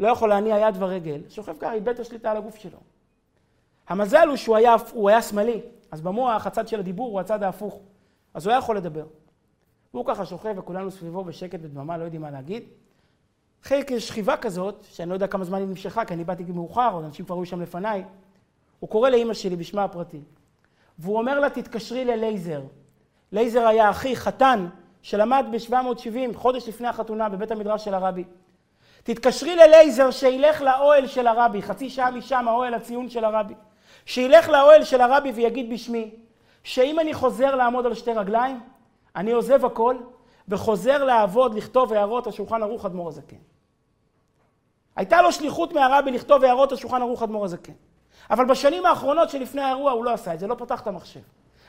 לא יכול להניע יד ורגל, שוכב ככה, איבד את השליטה על הגוף שלו. המזל הוא שהוא היה, הוא היה שמאלי, אז במוח הצד של הדיבור הוא הצד ההפוך, אז הוא היה יכול לדבר. והוא ככה שוכב וכולנו סביבו בשקט ודממה, לא יודעים מה להגיד. אחרי שכיבה כזאת, שאני לא יודע כמה זמן היא נמשכה, כי אני באתי מאוחר, או אנשים כבר היו שם לפניי, הוא קורא לאימא שלי בשמה הפרטי, והוא אומר לה, תתקשרי ללייזר. לייזר היה אחי, חתן, שלמד ב-770, חודש לפני החתונה, בבית המדרש של הרבי. תתקשרי ללייזר שילך לאוהל של הרבי, חצי שעה משם, האוהל הציון של הרבי. שילך לאוהל של הרבי ויגיד בשמי, שאם אני חוזר לעמוד על שתי רגליים, אני עוזב הכל וחוזר לעבוד, לכתוב הערות על שולחן ערוך אדמו"ר הזקן. הייתה לו שליחות מהרבי לכתוב הערות על שולחן ערוך אדמו"ר הזקן. אבל בשנים האחרונות שלפני האירוע הוא לא עשה את זה, לא פתח את המחשב.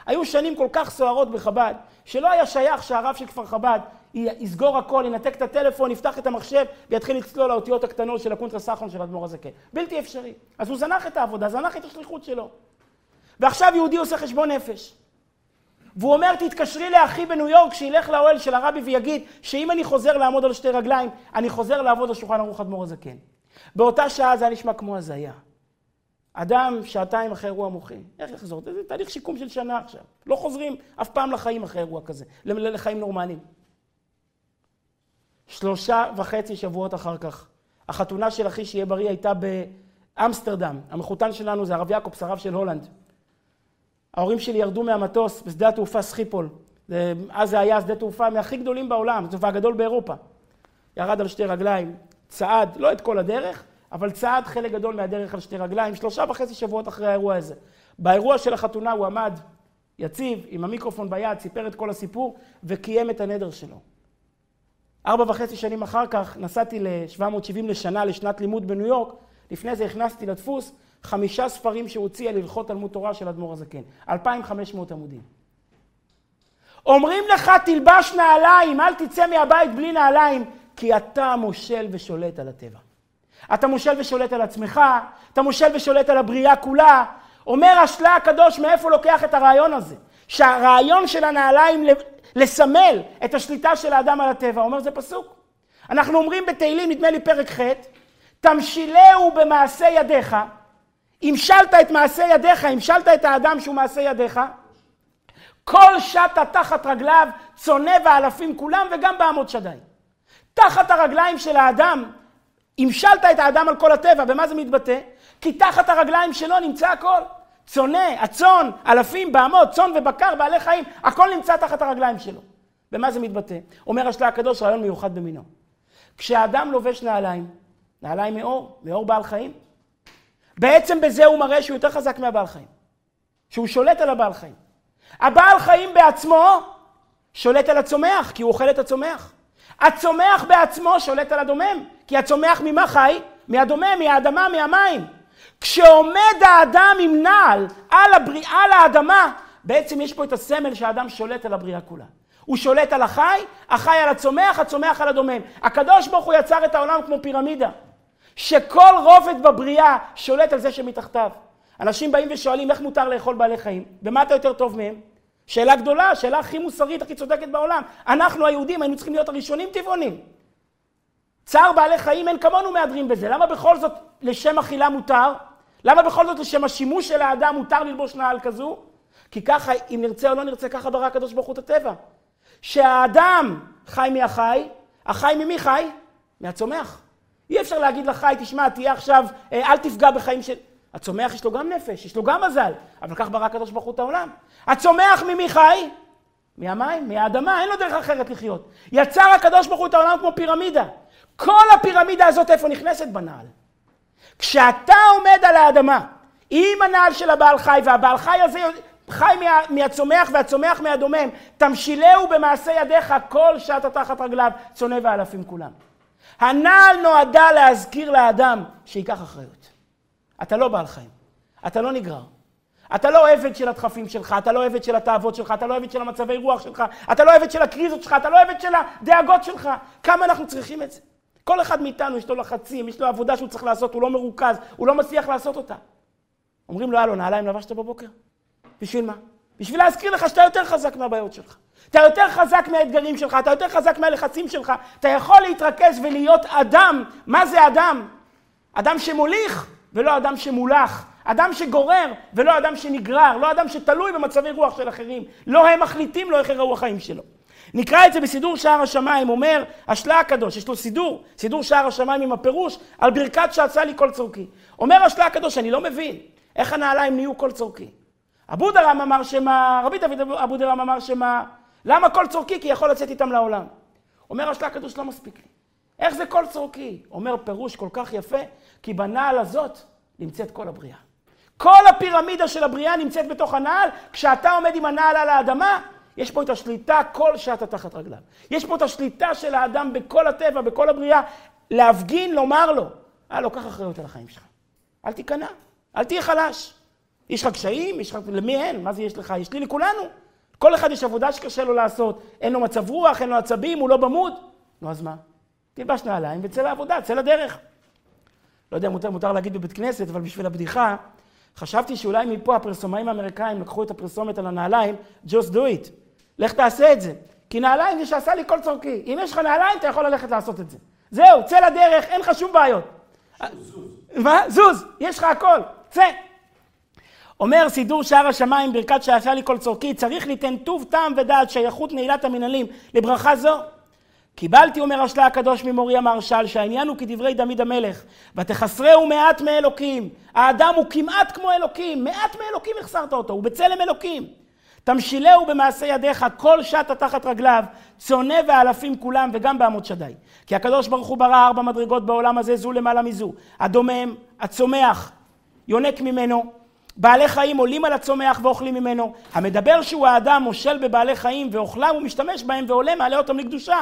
היו שנים כל כך סוערות בחב"ד, שלא היה שייך שהרב של כפר חב"ד יסגור הכל, ינתק את הטלפון, יפתח את המחשב ויתחיל לצלול לאותיות הקטנות של הקונטרה סחון של האדמו"ר הזקן. בלתי אפשרי. אז הוא זנח את העבודה, זנח את השליחות שלו. ועכשיו יהודי עושה חשבון נפש. והוא אומר, תתקשרי לאחי בניו יורק שילך לאוהל של הרבי ויגיד שאם אני חוזר לעמוד על שתי רגליים, אני חוזר לעבוד על שולחן ערוך אדמו"ר הזקן. באותה שעה זה היה נשמע כמו הזיה. אדם שעתיים אחרי אירוע מוחי, איך יחזור? זה תהליך שיקום של שנה עכשיו. לא חוזרים אף פעם לחיים אחרי אירוע כזה, לחיים נורמליים. שלושה וחצי שבועות אחר כך, החתונה של אחי שיהיה בריא הייתה באמסטרדם. המחותן שלנו זה הרב יעקובס, הרב של הולנד. ההורים שלי ירדו מהמטוס בשדה התעופה סחיפול. אז זה היה שדה תעופה מהכי גדולים בעולם, זה הגדול באירופה. ירד על שתי רגליים, צעד, לא את כל הדרך, אבל צעד חלק גדול מהדרך על שתי רגליים, שלושה וחצי שבועות אחרי האירוע הזה. באירוע של החתונה הוא עמד יציב, עם המיקרופון ביד, סיפר את כל הסיפור, וקיים את הנדר שלו. ארבע וחצי שנים אחר כך נסעתי ל-770 לשנה, לשנת לימוד בניו יורק. לפני זה הכנסתי לדפוס חמישה ספרים שהוא הוציא על הלכות תלמוד תורה של אדמו"ר הזקן. 2,500 עמודים. אומרים לך, תלבש נעליים, אל תצא מהבית בלי נעליים, כי אתה מושל ושולט על הטבע. אתה מושל ושולט על עצמך, אתה מושל ושולט על הבריאה כולה. אומר השלה הקדוש, מאיפה לוקח את הרעיון הזה? שהרעיון של הנעליים לסמל את השליטה של האדם על הטבע. אומר זה פסוק. אנחנו אומרים בתהילים, נדמה לי פרק ח', תמשילהו במעשה ידיך, המשלת את מעשה ידיך, המשלת את האדם שהוא מעשה ידיך, כל שטה תחת רגליו, צונא ואלפים כולם, וגם בעמוד שדי. תחת הרגליים של האדם, המשלת את האדם על כל הטבע, במה זה מתבטא? כי תחת הרגליים שלו נמצא הכל. צונא, הצאן, אלפים, בהמות, צאן ובקר, בעלי חיים, הכל נמצא תחת הרגליים שלו. במה זה מתבטא? אומר השלה הקדוש, רעיון מיוחד במינו. כשהאדם לובש נעליים, נעליים מאור, מאור בעל חיים, בעצם בזה הוא מראה שהוא יותר חזק מהבעל חיים. שהוא שולט על הבעל חיים. הבעל חיים בעצמו שולט על הצומח, כי הוא אוכל את הצומח. הצומח בעצמו שולט על הדומם, כי הצומח ממה חי? מהדומם, מהאדמה, מהמים. כשעומד האדם עם נעל על, הבריאה, על האדמה, בעצם יש פה את הסמל שהאדם שולט על הבריאה כולה. הוא שולט על החי, החי על הצומח, הצומח על הדומם. הקדוש ברוך הוא יצר את העולם כמו פירמידה, שכל רובד בבריאה שולט על זה שמתחתיו. אנשים באים ושואלים איך מותר לאכול בעלי חיים, ומה אתה יותר טוב מהם? שאלה גדולה, שאלה הכי מוסרית, הכי צודקת בעולם. אנחנו היהודים היינו צריכים להיות הראשונים טבעונים. צער בעלי חיים אין כמונו מהדרים בזה. למה בכל זאת לשם אכילה מותר? למה בכל זאת לשם השימוש של האדם מותר ללבוש נעל כזו? כי ככה, אם נרצה או לא נרצה, ככה ברא הקדוש ברוך הוא את הטבע. שהאדם חי מהחי, החי ממי חי? מהצומח. אי אפשר להגיד לחי, תשמע, תהיה עכשיו, אה, אל תפגע בחיים של... הצומח יש לו גם נפש, יש לו גם מזל, אבל כך ברא הקדוש ברוך הוא את העולם. הצומח ממי חי? מהמים, מהאדמה, אין לו דרך אחרת לחיות. יצר הקדוש ברוך הוא את העולם כמו פירמידה. כל הפירמידה הזאת איפה נכנסת בנעל? כשאתה עומד על האדמה עם הנעל של הבעל חי, והבעל חי הזה חי מה, מהצומח והצומח מהדומם, תמשילהו במעשה ידיך כל שאתה תחת רגליו, צונא ואלפים כולם. הנעל נועדה להזכיר לאדם שייקח אחריות. אתה לא בעל חיים, אתה לא נגרר. אתה לא עבד של הדחפים שלך, אתה לא עבד של התאוות שלך, אתה לא עבד של המצבי רוח שלך, אתה לא עבד של הקריזות שלך, אתה לא עבד של הדאגות שלך. כמה אנחנו צריכים את זה? כל אחד מאיתנו יש לו לחצים, יש לו עבודה שהוא צריך לעשות, הוא לא מרוכז, הוא לא מצליח לעשות אותה. אומרים לו, הלו, נעליים לבשת בבוקר? בשביל מה? בשביל להזכיר לך שאתה יותר חזק מהבעיות שלך. אתה יותר חזק מהאתגרים שלך, אתה יותר חזק מהלחצים שלך. אתה יכול להתרכז ולהיות אדם. מה זה אדם? אדם שמוליך ולא אדם שמולך. אדם שגורר ולא אדם שנגרר. לא אדם שתלוי במצבי רוח של אחרים. לא הם מחליטים לו איך יראו החיים שלו. נקרא את זה בסידור שער השמיים, אומר השלה הקדוש, יש לו סידור, סידור שער השמיים עם הפירוש על ברכת שעשה לי כל צורכי. אומר השלה הקדוש, אני לא מבין, איך הנעליים נהיו כל צורכי? אבו דרם אמר שמה, רבי דוד אבו דרם אמר שמה, למה כל צורכי? כי יכול לצאת איתם לעולם. אומר השלה הקדוש, לא מספיק לי. איך זה כל צורכי? אומר פירוש כל כך יפה, כי בנעל הזאת נמצאת כל הבריאה. כל הפירמידה של הבריאה נמצאת בתוך הנעל, כשאתה עומד עם הנעל על האדמה, יש פה את השליטה כל שאתה תחת רגליו. יש פה את השליטה של האדם בכל הטבע, בכל הבריאה, להפגין, לומר לו, אה, לוקח אחריות על החיים שלך. אל תיכנע, אל תהיה חלש. יש לך קשיים? יש לך... למי אין? מה זה יש לך? יש לי לכולנו. כל אחד יש עבודה שקשה לו לעשות. אין לו מצב רוח, אין לו עצבים, הוא לא במוד. נו, אז מה? תלבש נעליים וצא לעבודה, צא לדרך. לא יודע אם מותר, מותר להגיד בבית כנסת, אבל בשביל הבדיחה, חשבתי שאולי מפה הפרסומאים האמריקאים לקחו את הפרסומת על הנעליים, just do it. לך תעשה את זה. כי נעליים זה שעשה לי כל צורכי. אם יש לך נעליים, אתה יכול ללכת לעשות את זה. זהו, צא לדרך, אין לך שום בעיות. זוז. מה? זוז, יש לך הכל, צא. אומר סידור שער השמיים, ברכת שעשה לי כל צורכי, צריך ליתן טוב טעם ודעת שייכות נעילת המנהלים לברכה זו. קיבלתי, אומר השלה הקדוש ממורי המהרש"ל, שהעניין הוא כדברי דוד המלך, ותחסרהו מעט מאלוקים. האדם הוא כמעט כמו אלוקים, מעט מאלוקים החסרת אותו, הוא בצלם אלוקים. תמשילהו במעשה ידיך, כל שטה תחת רגליו, צונא ואלפים כולם, וגם בעמוד שדי. כי הקדוש ברוך הוא ברא ארבע מדרגות בעולם הזה, זו למעלה מזו. הדומם, הצומח, יונק ממנו, בעלי חיים עולים על הצומח ואוכלים ממנו. המדבר שהוא האדם מושל בבעלי חיים ואוכלם ומשתמש בהם ועולה מעלה אותם לקדושה.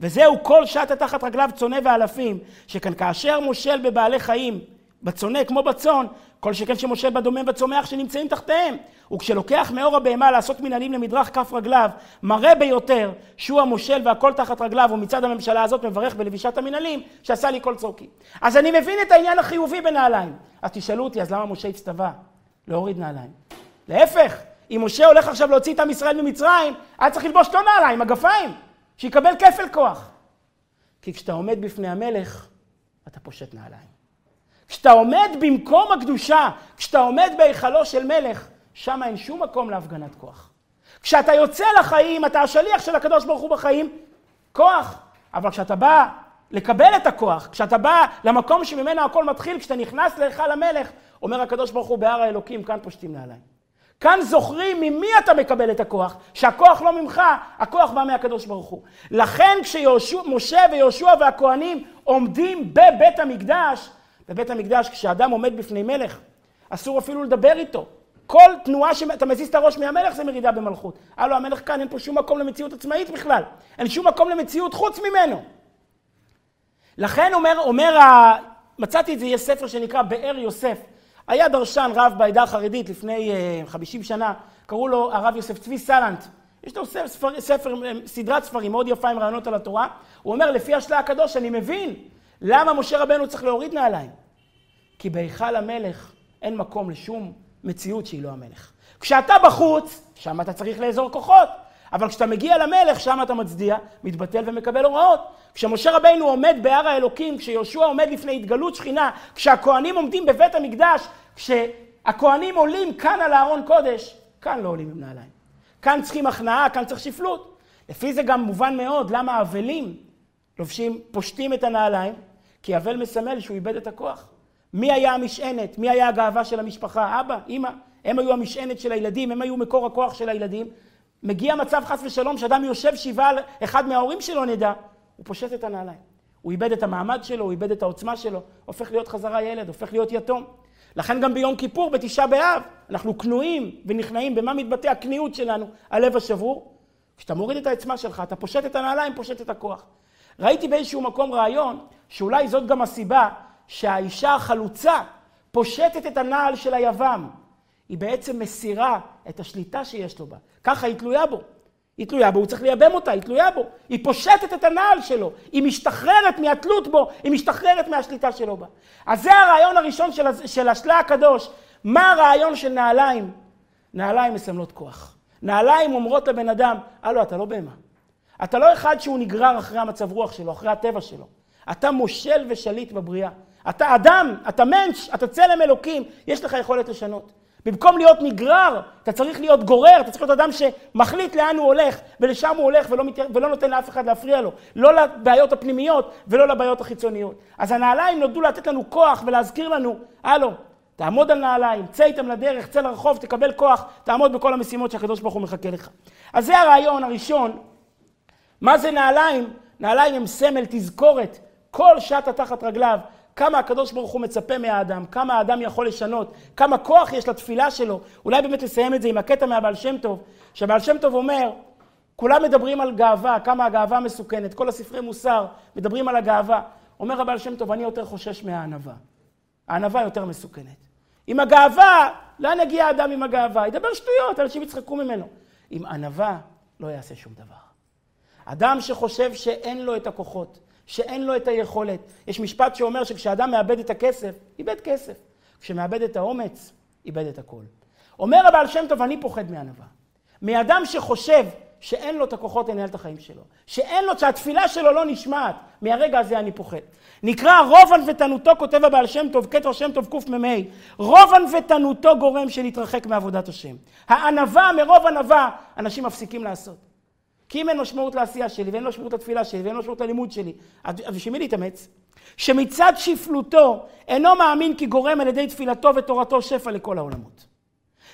וזהו כל שטה תחת רגליו צונא ואלפים, שכן כאשר מושל בבעלי חיים, בצונא כמו בצאן, כל שכן שמושל בדומם וצומח שנמצאים תחתיהם. וכשלוקח מאור הבהמה לעשות מנהלים למדרך כף רגליו, מראה ביותר שהוא המושל והכל תחת רגליו, ומצד הממשלה הזאת מברך בלבישת המנהלים, שעשה לי כל צורכי. אז אני מבין את העניין החיובי בנעליים. אז תשאלו אותי, אז למה משה הצטווה להוריד נעליים? להפך, אם משה הולך עכשיו להוציא את עם ישראל ממצרים, היה צריך ללבוש לו נעליים, מגפיים, שיקבל כפל כוח. כי כשאתה עומד בפני המלך, אתה פושט נעליים. כשאתה עומד במקום הקדושה, כשאתה עומד בהיכלו של מלך, שם אין שום מקום להפגנת כוח. כשאתה יוצא לחיים, אתה השליח של הקדוש ברוך הוא בחיים, כוח. אבל כשאתה בא לקבל את הכוח, כשאתה בא למקום שממנו הכל מתחיל, כשאתה נכנס להיכל המלך, אומר הקדוש ברוך הוא בהר האלוקים, כאן פושטים נעליים. כאן זוכרים ממי אתה מקבל את הכוח, שהכוח לא ממך, הכוח בא מהקדוש ברוך הוא. לכן כשמשה ויהושע והכהנים עומדים בבית המקדש, בבית המקדש, כשאדם עומד בפני מלך, אסור אפילו לדבר איתו. כל תנועה שאתה מזיז את הראש מהמלך זה מרידה במלכות. הלו, המלך כאן, אין פה שום מקום למציאות עצמאית בכלל. אין שום מקום למציאות חוץ ממנו. לכן אומר, אומר, מצאתי את זה, יש ספר שנקרא באר יוסף. היה דרשן רב בעדה החרדית לפני uh, 50 שנה, קראו לו הרב יוסף צבי סלנט. יש לו ספר, ספר, סדרת ספרים מאוד יפה עם רעיונות על התורה. הוא אומר, לפי השלה הקדוש, אני מבין למה משה רבנו צריך להוריד נעליים. כי בהיכל המלך אין מקום לשום מציאות שהיא לא המלך. כשאתה בחוץ, שם אתה צריך לאזור כוחות. אבל כשאתה מגיע למלך, שם אתה מצדיע, מתבטל ומקבל הוראות. כשמשה רבינו עומד בהר האלוקים, כשיהושע עומד לפני התגלות שכינה, כשהכוהנים עומדים בבית המקדש, כשהכוהנים עולים כאן על הארון קודש, כאן לא עולים עם נעליים. כאן צריכים הכנעה, כאן צריך שפלות. לפי זה גם מובן מאוד למה האבלים לובשים, פושטים את הנעליים, כי אבל מסמל שהוא איבד את הכוח. מי היה המשענת? מי היה הגאווה של המשפחה? אבא, אימא. הם היו המשענת של הילדים, הם היו מקור הכוח של הילדים. מגיע מצב חס ושלום שאדם יושב שבעה על אחד מההורים שלו נדע, הוא פושט את הנעליים. הוא איבד את המעמד שלו, הוא איבד את העוצמה שלו, הופך להיות חזרה ילד, הופך להיות יתום. לכן גם ביום כיפור, בתשעה באב, אנחנו כנועים ונכנעים. במה מתבטא הכניעות שלנו? הלב השבור. כשאתה מוריד את העצמה שלך, אתה פושט את הנעליים, פושט את הכוח. ראיתי באיזשהו מקום רעיון, שאולי זאת גם הסיבה שהאישה החלוצה פושטת את הנעל של היבם. היא בעצם מסירה את השליטה שיש לו בה. ככה היא תלויה בו. היא תלויה בו, הוא צריך לייבם אותה, היא תלויה בו. היא פושטת את הנעל שלו, היא משתחררת מהתלות בו, היא משתחררת מהשליטה שלו בה. אז זה הרעיון הראשון של, של השלה הקדוש. מה הרעיון של נעליים? נעליים מסמלות כוח. נעליים אומרות לבן אדם, הלו, אתה לא בהמה. אתה לא אחד שהוא נגרר אחרי המצב רוח שלו, אחרי הטבע שלו. אתה מושל ושליט בבריאה. אתה אדם, אתה מנש, אתה צלם אלוקים, יש לך יכולת לשנות. במקום להיות נגרר, אתה צריך להיות גורר, אתה צריך להיות אדם שמחליט לאן הוא הולך, ולשם הוא הולך ולא, מת... ולא נותן לאף אחד להפריע לו. לא לבעיות הפנימיות ולא לבעיות החיצוניות. אז הנעליים נולדו לתת לנו כוח ולהזכיר לנו, הלו, תעמוד על נעליים, צא איתם לדרך, צא לרחוב, תקבל כוח, תעמוד בכל המשימות שהקדוש ברוך הוא מחכה לך. אז זה הרעיון הראשון. מה זה נעליים? נעליים הם סמל, תזכורת. כל שטה תחת רגליו, כמה הקדוש ברוך הוא מצפה מהאדם, כמה האדם יכול לשנות, כמה כוח יש לתפילה שלו. אולי באמת נסיים את זה עם הקטע מהבעל שם טוב, שהבעל שם טוב אומר, כולם מדברים על גאווה, כמה הגאווה מסוכנת, כל הספרי מוסר מדברים על הגאווה. אומר הבעל שם טוב, אני יותר חושש מהענווה. הענווה יותר מסוכנת. עם הגאווה, לאן יגיע האדם עם הגאווה? ידבר שטויות, אנשים יצחקו ממנו. עם ענווה לא יעשה שום דבר. אדם שחושב שאין לו את הכוחות, שאין לו את היכולת. יש משפט שאומר שכשאדם מאבד את הכסף, איבד כסף. כשמאבד את האומץ, איבד את הכל. אומר הבעל שם טוב, אני פוחד מענווה. מאדם שחושב שאין לו את הכוחות לנהל את החיים שלו, שאין לו, שהתפילה שלו לא נשמעת, מהרגע הזה אני פוחד. נקרא רוב ענוותנותו, כותב הבעל שם טוב, קטע שם טוב קמ"ה, רוב ענוותנותו גורם שנתרחק מעבודת השם. הענווה, מרוב ענווה, אנשים מפסיקים לעשות. כי אם אין משמעות לעשייה שלי, ואין משמעות לתפילה שלי, ואין משמעות ללימוד שלי, אז בשביל מי להתאמץ? שמצד שפלותו אינו מאמין כי גורם על ידי תפילתו ותורתו שפע לכל העולמות.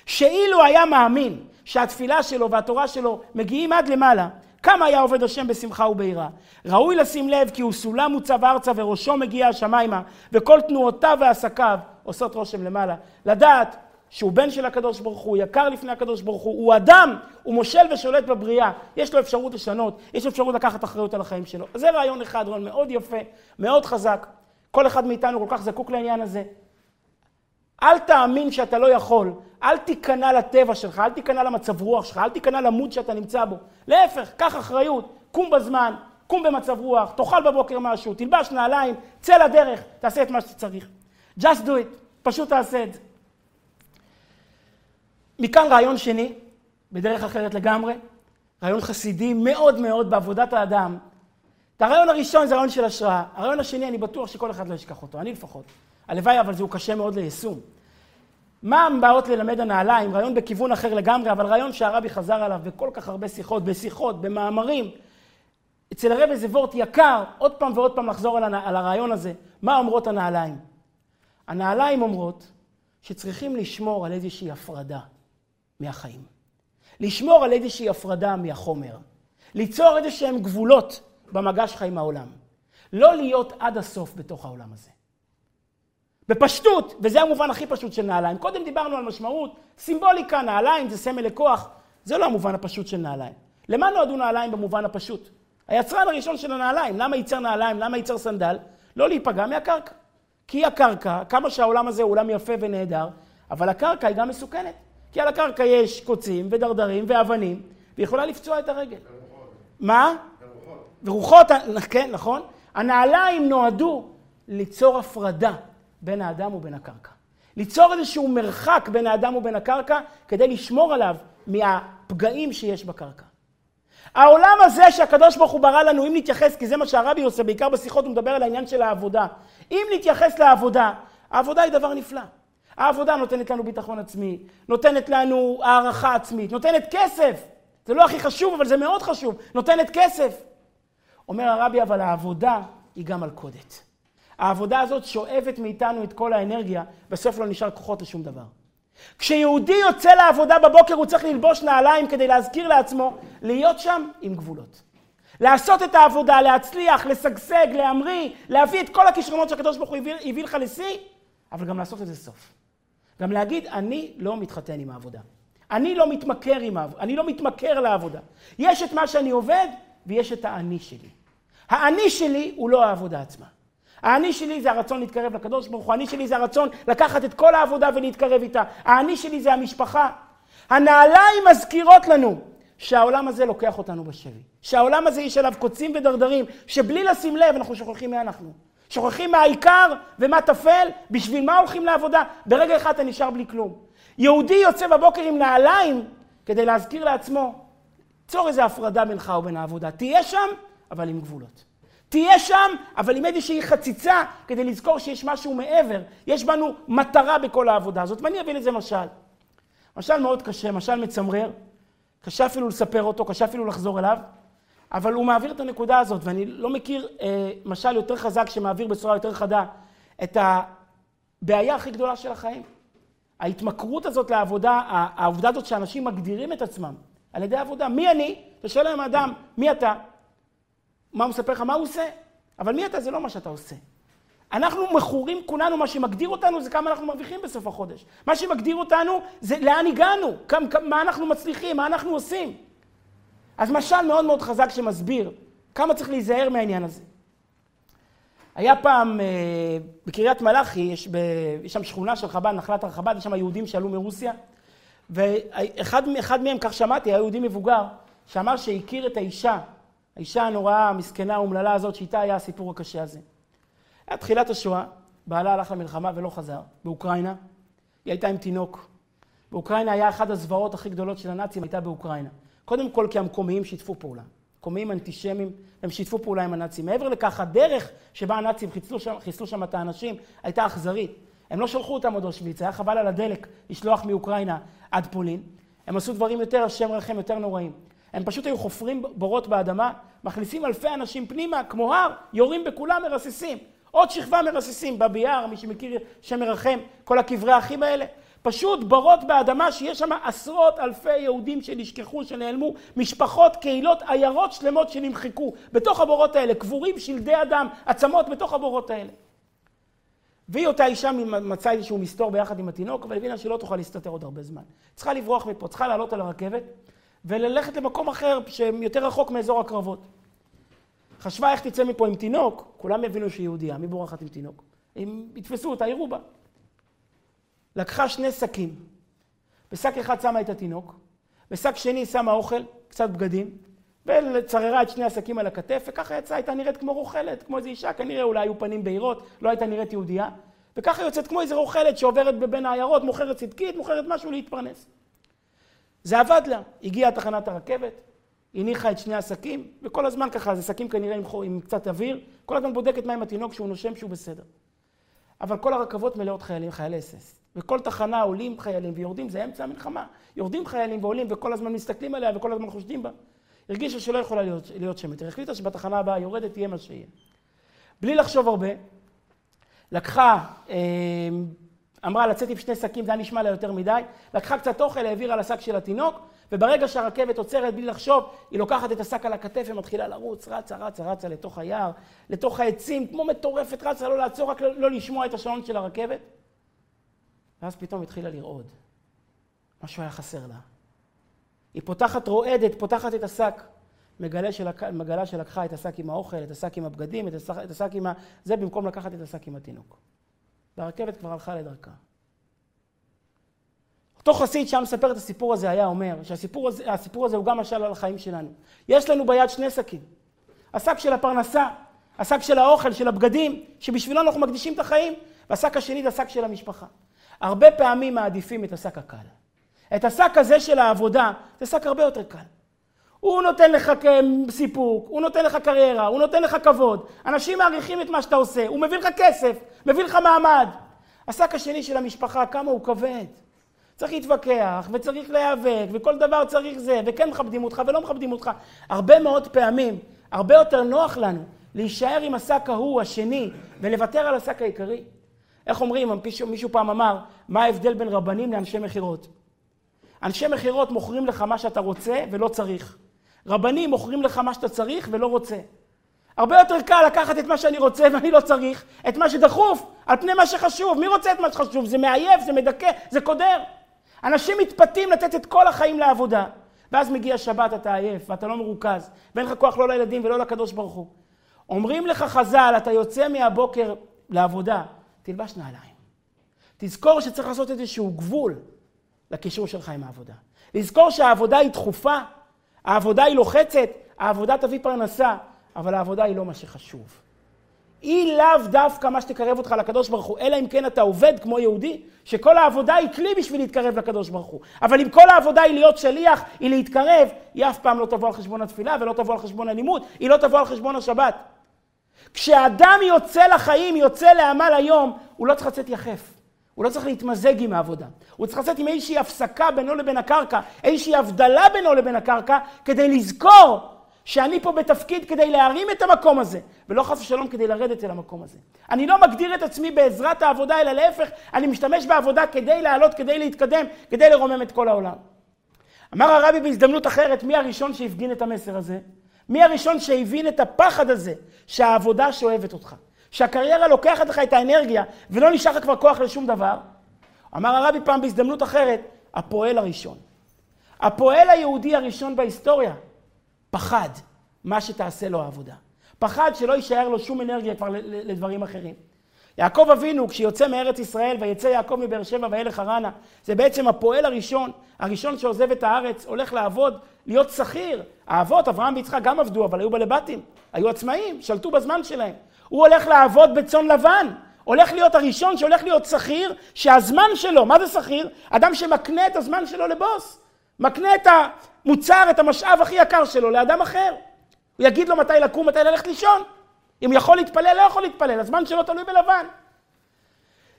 שאילו היה מאמין שהתפילה שלו והתורה שלו מגיעים עד למעלה, כמה היה עובד השם בשמחה וביראה. ראוי לשים לב כי הוא סולם מוצב ארצה וראשו מגיע השמיימה, וכל תנועותיו ועסקיו עושות רושם למעלה. לדעת שהוא בן של הקדוש ברוך הוא, יקר לפני הקדוש ברוך הוא, הוא אדם, הוא מושל ושולט בבריאה, יש לו אפשרות לשנות, יש לו אפשרות לקחת אחריות על החיים שלו. זה רעיון אחד, רעיון מאוד יפה, מאוד חזק. כל אחד מאיתנו כל כך זקוק לעניין הזה. אל תאמין שאתה לא יכול, אל תיכנע לטבע שלך, אל תיכנע למצב רוח שלך, אל תיכנע למוד שאתה נמצא בו. להפך, קח אחריות, קום בזמן, קום במצב רוח, תאכל בבוקר משהו, תלבש נעליים, צא לדרך, תעשה את מה שצריך. just do it, פשוט תעשה את זה. מכאן רעיון שני, בדרך אחרת לגמרי, רעיון חסידי מאוד מאוד בעבודת האדם. את הרעיון הראשון זה רעיון של השראה, הרעיון השני אני בטוח שכל אחד לא ישכח אותו, אני לפחות. הלוואי אבל זהו קשה מאוד ליישום. מה באות ללמד הנעליים? רעיון בכיוון אחר לגמרי, אבל רעיון שהרבי חזר עליו בכל כך הרבה שיחות, בשיחות, במאמרים. אצל הרבי זה וורט יקר, עוד פעם ועוד פעם לחזור על, על הרעיון הזה. מה אומרות הנעליים? הנעליים אומרות שצריכים לשמור על איזושהי הפרדה מהחיים. לשמור על איזושהי הפרדה מהחומר. ליצור איזה שהם גבולות במגע שלך עם העולם. לא להיות עד הסוף בתוך העולם הזה. בפשטות, וזה המובן הכי פשוט של נעליים. קודם דיברנו על משמעות, סימבוליקה, נעליים זה סמל לכוח, זה לא המובן הפשוט של נעליים. למה נועדו נעליים במובן הפשוט? היצרן הראשון של הנעליים, למה ייצר נעליים, למה ייצר סנדל? לא להיפגע מהקרקע. כי הקרקע, כמה שהעולם הזה הוא עולם יפה ונהדר, אבל הקרקע היא גם מסוכנת. כי על הקרקע יש קוצים ודרדרים ואבנים, והיא יכולה לפצוע את הרגל. מה? ורוחות. ורוחות, כן, נכון. הנעליים נועדו ליצור הפרדה בין האדם ובין הקרקע. ליצור איזשהו מרחק בין האדם ובין הקרקע כדי לשמור עליו מהפגעים שיש בקרקע. העולם הזה שהקדוש ברוך הוא ברא לנו, אם נתייחס, כי זה מה שהרבי עושה, בעיקר בשיחות הוא מדבר על העניין של העבודה. אם נתייחס לעבודה, העבודה היא דבר נפלא. העבודה נותנת לנו ביטחון עצמי, נותנת לנו הערכה עצמית, נותנת כסף. זה לא הכי חשוב, אבל זה מאוד חשוב. נותנת כסף. אומר הרבי, אבל העבודה היא גם מלכודת. העבודה הזאת שואבת מאיתנו את כל האנרגיה, בסוף לא נשאר כוחות לשום דבר. כשיהודי יוצא לעבודה בבוקר הוא צריך ללבוש נעליים כדי להזכיר לעצמו להיות שם עם גבולות. לעשות את העבודה, להצליח, לשגשג, להמריא, להביא את כל הכישרונות שהקדוש ברוך הוא הביא, לך לשיא, אבל גם לעשות את זה סוף. גם להגיד, אני לא מתחתן עם העבודה. אני לא מתמכר עם העבודה, אני לא מתמכר לעבודה. יש את מה שאני עובד ויש את האני שלי. האני שלי הוא לא העבודה עצמה. האני שלי זה הרצון להתקרב לקדוש ברוך הוא, האני שלי זה הרצון לקחת את כל העבודה ולהתקרב איתה. האני שלי זה המשפחה. הנעליים מזכירות לנו שהעולם הזה לוקח אותנו בשבי. שהעולם הזה יש עליו קוצים ודרדרים, שבלי לשים לב אנחנו שוכחים מי אנחנו. שוכחים מה העיקר ומה טפל, בשביל מה הולכים לעבודה. ברגע אחד אתה נשאר בלי כלום. יהודי יוצא בבוקר עם נעליים כדי להזכיר לעצמו, צור איזו הפרדה בינך ובין העבודה. תהיה שם, אבל עם גבולות. תהיה שם, אבל עם איזושהי חציצה, כדי לזכור שיש משהו מעבר. יש בנו מטרה בכל העבודה הזאת, ואני אביא לזה משל. משל מאוד קשה, משל מצמרר, קשה אפילו לספר אותו, קשה אפילו לחזור אליו, אבל הוא מעביר את הנקודה הזאת, ואני לא מכיר אה, משל יותר חזק שמעביר בצורה יותר חדה את הבעיה הכי גדולה של החיים. ההתמכרות הזאת לעבודה, העובדה הזאת שאנשים מגדירים את עצמם על ידי עבודה. מי אני? אתה שואל להם אדם, מי אתה? מה הוא מספר לך? מה הוא עושה? אבל מי אתה? זה לא מה שאתה עושה. אנחנו מכורים כולנו, מה שמגדיר אותנו זה כמה אנחנו מרוויחים בסוף החודש. מה שמגדיר אותנו זה לאן הגענו, כמה, מה אנחנו מצליחים, מה אנחנו עושים. אז משל מאוד מאוד חזק שמסביר כמה צריך להיזהר מהעניין הזה. היה פעם אה, בקריית מלאכי, יש, ב, יש שם שכונה של חב"ד, נחלת הרחב"ד, יש שם יהודים שעלו מרוסיה, ואחד מהם, כך שמעתי, היה יהודי מבוגר, שאמר שהכיר את האישה, האישה הנוראה, המסכנה, האומללה הזאת, שאיתה היה הסיפור הקשה הזה. היה תחילת השואה, בעלה הלך למלחמה ולא חזר, באוקראינה. היא הייתה עם תינוק. באוקראינה היה אחת הזוועות הכי גדולות של הנאצים, הייתה באוקראינה. קודם כל כי המקומיים שיתפו פעולה. מקומיים אנטישמים, הם שיתפו פעולה עם הנאצים. מעבר לכך, הדרך שבה הנאצים חיסלו שם, חיסלו שם את האנשים הייתה אכזרית. הם לא שלחו אותם עוד אושוויץ, היה חבל על הדלק לשלוח מאוקראינה עד פולין. הם עשו דברים יותר, השם רחם, יותר נוראים. הם פשוט היו חופרים בורות באדמה, מכניסים אלפי אנשים פנימה, כמו הר, יורים בכולם, מרססים. עוד שכבה מרססים, בבי יער, מי שמכיר שם מרחם, כל הקברי האחים האלה. פשוט בורות באדמה שיש שם עשרות אלפי יהודים שנשכחו, שנעלמו, משפחות, קהילות, עיירות שלמות שנמחקו. בתוך הבורות האלה, קבורים שלדי אדם, עצמות בתוך הבורות האלה. והיא אותה אישה מצאה איזשהו מסתור ביחד עם התינוק, אבל הבינה שלא תוכל להסתתר עוד הרבה זמן. צריכה לברוח מפה, צריכה לעלות על הרכבת וללכת למקום אחר שיותר רחוק מאזור הקרבות. חשבה איך תצא מפה עם תינוק, כולם יבינו שהיא יהודייה, מי בורחת עם תינוק? אם יתפסו אותה, יראו בה. לקחה שני שקים. בשק אחד שמה את התינוק, בשק שני שמה אוכל, קצת בגדים, וצררה את שני השקים על הכתף, וככה יצאה, הייתה נראית כמו רוכלת, כמו איזו אישה, כנראה אולי היו פנים בהירות, לא הייתה נראית יהודייה, וככה יוצאת כמו איזו רוכלת שעוברת בין העיירות, מוכרת צדקית, מוכרת משהו להתפרנס. זה עבד לה, הגיעה תחנת הרכבת, הניחה את שני השקים, וכל הזמן ככה, זה שקים כנראה עם, עם קצת אוויר, כל הזמן בודקת מה עם התינוק שהוא נושם שהוא בסדר. אבל כל הרכבות מלאות חיילים, חיילי אס-אס. וכל תחנה עולים חיילים ויורדים, זה אמצע המלחמה. יורדים חיילים ועולים וכל הזמן מסתכלים עליה וכל הזמן חושדים בה. הרגישה שלא יכולה להיות, להיות שם יותר. החליטה שבתחנה הבאה יורדת, תהיה מה שיהיה. בלי לחשוב הרבה, לקחה, אה, אמרה לצאת עם שני שקים, זה היה נשמע לה יותר מדי, לקחה קצת אוכל, העבירה לשק של התינוק, וברגע שהרכבת עוצרת בלי לחשוב, היא לוקחת את השק על הכתף ומתחילה לרוץ, רצה, רצה, רצה לתוך היער, לתוך העצים, כמו מטורפת, רצה לא לעצור, רק לא, לא לשמוע את השעון של הרכבת. ואז פתאום התחילה לרעוד. משהו היה חסר לה. היא פותחת רועדת, פותחת את השק, מגלה, שלק... מגלה שלקחה את השק עם האוכל, את השק עם הבגדים, את השק, את השק עם ה... זה במקום לקחת את השק עם התינוק. והרכבת כבר הלכה לדרכה. אותו חסיד שהיה מספר את הסיפור הזה היה אומר שהסיפור הזה, הזה הוא גם משל על החיים שלנו. יש לנו ביד שני שקים. השק של הפרנסה, השק של האוכל, של הבגדים, שבשבילו אנחנו מקדישים את החיים, והשק השני זה השק של המשפחה. הרבה פעמים מעדיפים את השק הקל. את השק הזה של העבודה, זה שק הרבה יותר קל. הוא נותן לך סיפוק, הוא נותן לך קריירה, הוא נותן לך כבוד. אנשים מעריכים את מה שאתה עושה, הוא מביא לך כסף, מביא לך מעמד. השק השני של המשפחה, כמה הוא כבד. צריך להתווכח, וצריך להיאבק, וכל דבר צריך זה, וכן מכבדים אותך ולא מכבדים אותך. הרבה מאוד פעמים, הרבה יותר נוח לנו להישאר עם השק ההוא, השני, ולוותר על השק העיקרי. איך אומרים, מישהו, מישהו פעם אמר, מה ההבדל בין רבנים לאנשי מכירות? אנשי מכירות מוכרים לך מה שאתה רוצה ולא צריך. רבנים מוכרים לך מה שאתה צריך ולא רוצה. הרבה יותר קל לקחת את מה שאני רוצה ואני לא צריך, את מה שדחוף, על פני מה שחשוב. מי רוצה את מה שחשוב? זה מעייף, זה מדכא, זה קודר. אנשים מתפתים לתת את כל החיים לעבודה, ואז מגיע שבת, אתה עייף, ואתה לא מרוכז, ואין לך כוח לא לילדים ולא לקדוש ברוך הוא. אומרים לך חז"ל, אתה יוצא מהבוקר לעבודה, תלבש נעליים. תזכור שצריך לעשות איזשהו גבול לקישור שלך עם העבודה. לזכור שהעבודה היא דחופה, העבודה היא לוחצת, העבודה תביא פרנסה, אבל העבודה היא לא מה שחשוב. היא לאו דווקא מה שתקרב אותך לקדוש ברוך הוא, אלא אם כן אתה עובד כמו יהודי, שכל העבודה היא כלי בשביל להתקרב לקדוש ברוך הוא. אבל אם כל העבודה היא להיות שליח, היא להתקרב, היא אף פעם לא תבוא על חשבון התפילה ולא תבוא על חשבון הלימוד, היא לא תבוא על חשבון השבת. כשאדם יוצא לחיים, יוצא לעמל היום, הוא לא צריך לצאת יחף. הוא לא צריך להתמזג עם העבודה. הוא צריך לצאת עם איזושהי הפסקה בינו לבין הקרקע, איזושהי הבדלה בינו לבין הקרקע, כדי לזכור שאני פה בתפקיד כדי להרים את המקום הזה, ולא חס ושלום כדי לרדת אל המקום הזה. אני לא מגדיר את עצמי בעזרת העבודה, אלא להפך, אני משתמש בעבודה כדי לעלות, כדי להתקדם, כדי לרומם את כל העולם. אמר הרבי בהזדמנות אחרת, מי הראשון שהפגין את המסר הזה? מי הראשון שהבין את הפחד הזה, שהעבודה שואבת אותך, שהקריירה לוקחת לך את האנרגיה, ולא נשאר לך כבר כוח לשום דבר? אמר הרבי פעם בהזדמנות אחרת, הפועל הראשון. הפועל היהודי הראשון בהיסטוריה, פחד מה שתעשה לו העבודה. פחד שלא יישאר לו שום אנרגיה כבר לדברים אחרים. יעקב אבינו, כשיוצא מארץ ישראל, ויצא יעקב מבאר שבע וילך הרנה, זה בעצם הפועל הראשון, הראשון שעוזב את הארץ, הולך לעבוד, להיות שכיר. האבות, אברהם ויצחק גם עבדו, אבל היו בעלי בתים, היו עצמאים, שלטו בזמן שלהם. הוא הולך לעבוד בצאן לבן, הולך להיות הראשון שהולך להיות שכיר, שהזמן שלו, מה זה שכיר? אדם שמקנה את הזמן שלו לבוס. מקנה את המוצר, את המשאב הכי יקר שלו לאדם אחר. הוא יגיד לו מתי לקום, מתי ללכת לישון. אם יכול להתפלל, לא יכול להתפלל, הזמן שלו תלוי בלבן.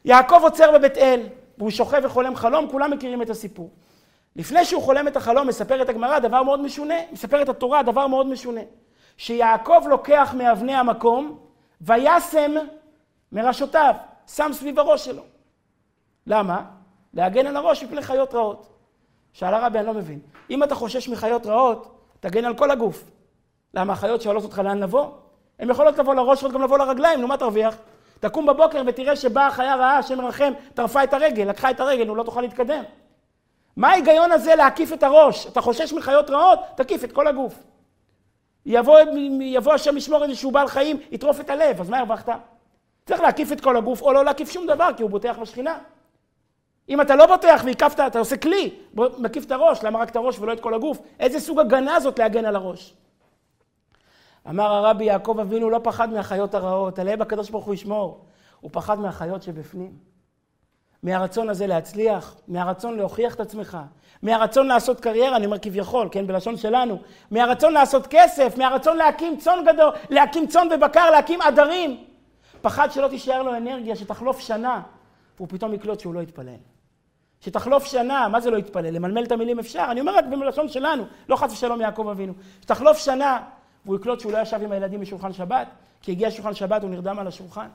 יעקב עוצר בבית אל, והוא שוכב וחולם חלום, כולם מכירים את הסיפור. לפני שהוא חולם את החלום, מספרת הגמרא דבר מאוד משונה, מספרת התורה דבר מאוד משונה. שיעקב לוקח מאבני המקום, וישם מראשותיו, שם סביב הראש שלו. למה? להגן על הראש מפני חיות רעות. שאל הרבי, אני לא מבין. אם אתה חושש מחיות רעות, תגן על כל הגוף. למה החיות שואלות אותך לאן לבוא? הן יכולות לבוא לראש, יכולות גם לבוא לרגליים, נו מה תרוויח? תקום בבוקר ותראה שבאה חיה רעה, השם מרחם, טרפה את הרגל, לקחה את הרגל, הוא לא תוכל להתקדם. מה ההיגיון הזה להקיף את הראש? אתה חושש מחיות רעות? תקיף את כל הגוף. יבוא, יבוא השם לשמור איזשהו בעל חיים, יטרוף את הלב, אז מה הרווחת? צריך להקיף את כל הגוף, או לא להקיף שום דבר, כי הוא בוטח בשכינה. אם אתה לא בוטח והקפת, אתה עושה כלי, מקיף את הראש, למה רק את הראש ולא את כל הגוף? איזה סוג הגנה זאת להגן על הראש? אמר הרבי יעקב אבינו לא פחד מהחיות הרעות, עליהם הקדוש ברוך הוא ישמור. הוא פחד מהחיות שבפנים. מהרצון הזה להצליח, מהרצון להוכיח את עצמך, מהרצון לעשות קריירה, אני אומר כביכול, כן, בלשון שלנו, מהרצון לעשות כסף, מהרצון להקים צאן גדול, להקים צאן ובקר, להקים עדרים. פחד שלא תישאר לו אנרגיה, שתחלוף שנה, והוא פתאום יקלוט שהוא לא יתפלל. שתחלוף שנה, מה זה לא יתפלל? למלמל את המילים אפשר, אני אומר רק בלשון שלנו, לא חס ושלום יעקב אבינו. שתחלוף שנה, והוא יקלוט שהוא לא ישב עם הילדים בשולחן שבת, כי הגיע שולחן שבת, הוא נרדם על השולחן.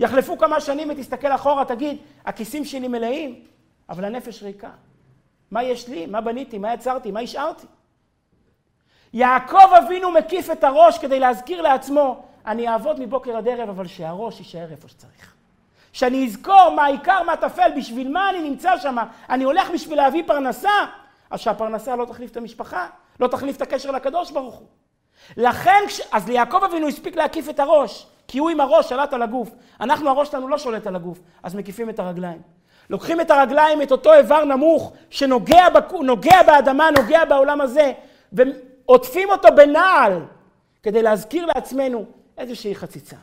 יחלפו כמה שנים ותסתכל אחורה, תגיד, הכיסים שלי מלאים, אבל הנפש ריקה. מה יש לי? מה בניתי? מה יצרתי? מה השארתי? יעקב אבינו מקיף את הראש כדי להזכיר לעצמו, אני אעבוד מבוקר עד ערב, אבל שהראש יישאר איפה שצריך. שאני אזכור מה העיקר, מה טפל, בשביל מה אני נמצא שם. אני הולך בשביל להביא פרנסה, אז שהפרנסה לא תחליף את המשפחה, לא תחליף את הקשר לקדוש ברוך הוא. לכן, אז ליעקב אבינו הספיק להקיף את הראש, כי הוא עם הראש שלט על הגוף. אנחנו, הראש שלנו לא שולט על הגוף, אז מקיפים את הרגליים. לוקחים את הרגליים, את אותו איבר נמוך, שנוגע בק... נוגע באדמה, נוגע בעולם הזה, ועוטפים אותו בנעל, כדי להזכיר לעצמנו איזושהי חציצה.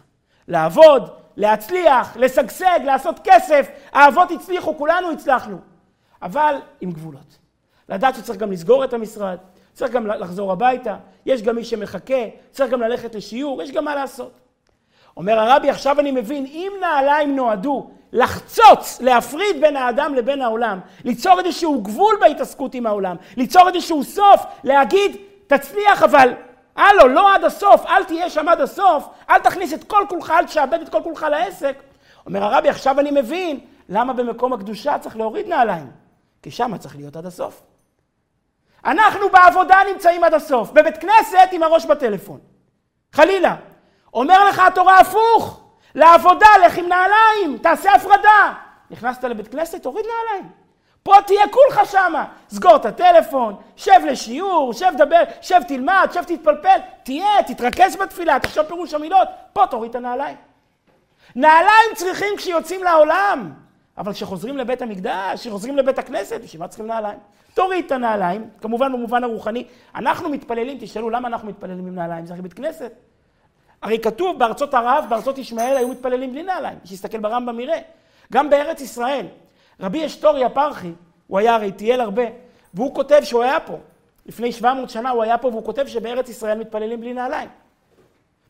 לעבוד, להצליח, לשגשג, לעשות כסף. האבות הצליחו, כולנו הצלחנו. אבל עם גבולות. לדעת שצריך גם לסגור את המשרד, צריך גם לחזור הביתה, יש גם מי שמחכה, צריך גם ללכת לשיעור, יש גם מה לעשות. אומר הרבי, עכשיו אני מבין, אם נעליים נועדו לחצוץ, להפריד בין האדם לבין העולם, ליצור איזשהו גבול בהתעסקות עם העולם, ליצור איזשהו סוף, להגיד, תצליח אבל, הלו, לא עד הסוף, אל תהיה שם עד הסוף, אל תכניס את כל כולך, אל תשעבד את כל כולך לעסק. אומר הרבי, עכשיו אני מבין למה במקום הקדושה צריך להוריד נעליים, כי שם צריך להיות עד הסוף. אנחנו בעבודה נמצאים עד הסוף, בבית כנסת עם הראש בטלפון. חלילה. אומר לך התורה הפוך, לעבודה לך עם נעליים, תעשה הפרדה. נכנסת לבית כנסת, תוריד נעליים. פה תהיה כולך שמה. סגור את הטלפון, שב לשיעור, שב דבר, שב תלמד, שב תתפלפל, תהיה, תתרכז בתפילה, תחשוב פירוש המילות, פה תוריד את הנעליים. נעליים צריכים כשיוצאים לעולם, אבל כשחוזרים לבית המקדש, כשחוזרים לבית הכנסת, בשביל מה צריכים נעליים? תוריד את הנעליים, כמובן במובן הרוחני. אנחנו מתפללים, תשאלו למה אנחנו מתפללים עם נעליים, זה הרי בית כנסת. הרי כתוב בארצות ערב, בארצות ישמעאל היו מתפללים בלי נעליים, שיסתכל ברמב"ם יראה. גם בארץ ישראל, רבי אשתורי הפרחי, הוא היה הרי טייל הרבה, והוא כותב שהוא היה פה. לפני 700 שנה הוא היה פה והוא כותב שבארץ ישראל מתפללים בלי נעליים.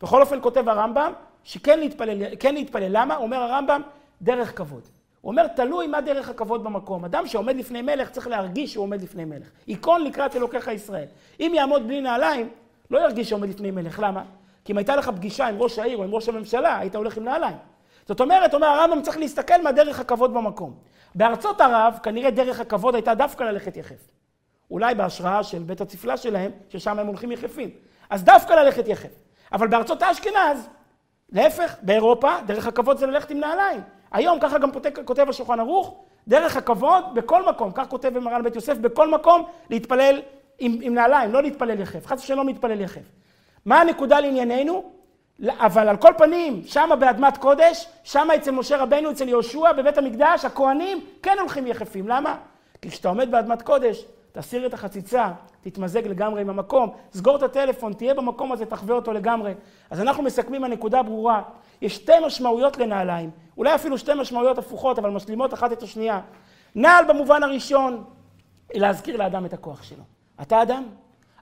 בכל אופן כותב הרמב"ם שכן להתפלל, כן להתפלל. למה? אומר הרמב"ם, דרך כבוד. הוא אומר, תלוי מה דרך הכבוד במקום. אדם שעומד לפני מלך צריך להרגיש שהוא עומד לפני מלך. ייכון לקראת אלוקיך ישראל. אם יעמוד בלי נעליים, לא ירגיש שעומד לפני מלך. למה? כי אם הייתה לך פגישה עם ראש העיר או עם ראש הממשלה, היית הולך עם נעליים. זאת אומרת, אומר הרמב"ם צריך להסתכל מה דרך הכבוד במקום. בארצות ערב, כנראה דרך הכבוד הייתה דווקא ללכת יחף. אולי בהשראה של בית הצפלה שלהם, ששם הם הולכים יחפים. אז דווקא ללכת יחף. אבל בארצות האשכנז, להפך, באירופה, דרך הכבוד זה ללכת עם נעליים. היום, ככה גם כותב השולחן ערוך, דרך הכבוד בכל מקום, כך כותב במרן בית יוסף, בכל מקום להתפלל עם, עם נעליים, לא להתפלל יחף. חס ושלום להתפלל יחף. מה הנקודה לענייננו? אבל על כל פנים, שמה באדמת קודש, שמה אצל משה רבנו, אצל יהושע, בבית המקדש, הכוהנים כן הולכים יחפים. למה? כי כשאתה עומד באדמת קודש, תסיר את החציצה, תתמזג לגמרי עם המקום, סגור את הטלפון, תהיה במקום הזה, תחווה אותו לגמרי. אז אנחנו מסכמים, הנקודה ברורה. יש שתי משמעויות לנעליים, אולי אפילו שתי משמעויות הפוכות, אבל משלימות אחת את השנייה. נעל במובן הראשון, להזכיר לאדם את הכוח שלו. אתה אדם,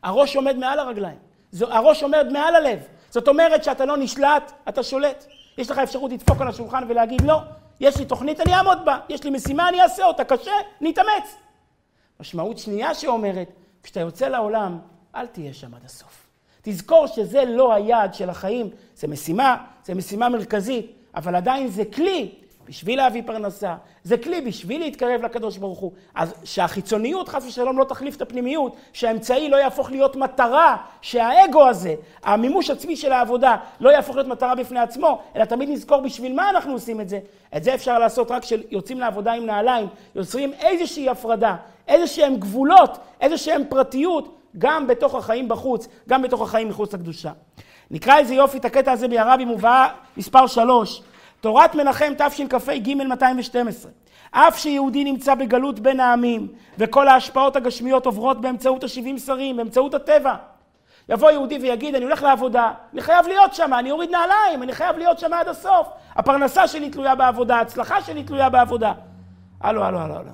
הראש עומד מעל הרגליים, הראש עומד מעל הלב. זאת אומרת שאתה לא נשלט, אתה שולט. יש לך אפשרות לדפוק על השולחן ולהגיד, לא, יש לי תוכנית, אני אעמוד בה, יש לי משימה, אני אעשה אותה, קשה, נתאמץ. משמעות שנייה שאומרת, כשאתה יוצא לעולם, אל תהיה שם עד הסוף. תזכור שזה לא היעד של החיים, זה משימה, זה משימה מרכזית, אבל עדיין זה כלי בשביל להביא פרנסה, זה כלי בשביל להתקרב לקדוש ברוך הוא. אז שהחיצוניות חס ושלום לא תחליף את הפנימיות, שהאמצעי לא יהפוך להיות מטרה, שהאגו הזה, המימוש עצמי של העבודה, לא יהפוך להיות מטרה בפני עצמו, אלא תמיד נזכור בשביל מה אנחנו עושים את זה. את זה אפשר לעשות רק כשיוצאים לעבודה עם נעליים, יוצרים איזושהי הפרדה, איזשהם גבולות, איזשהם פרטיות, גם בתוך החיים בחוץ, גם בתוך החיים מחוץ לקדושה. נקרא איזה יופי את הקטע הזה מהרבי מובאה מספר שלוש. תורת מנחם תשכ"ה 212. אף שיהודי נמצא בגלות בין העמים, וכל ההשפעות הגשמיות עוברות באמצעות השבעים שרים, באמצעות הטבע. יבוא יהודי ויגיד, אני הולך לעבודה, אני חייב להיות שם, אני אוריד נעליים, אני חייב להיות שם עד הסוף. הפרנסה שלי תלויה בעבודה, ההצלחה שלי תלויה בעבודה. הלו, הלו, הלו, הלו.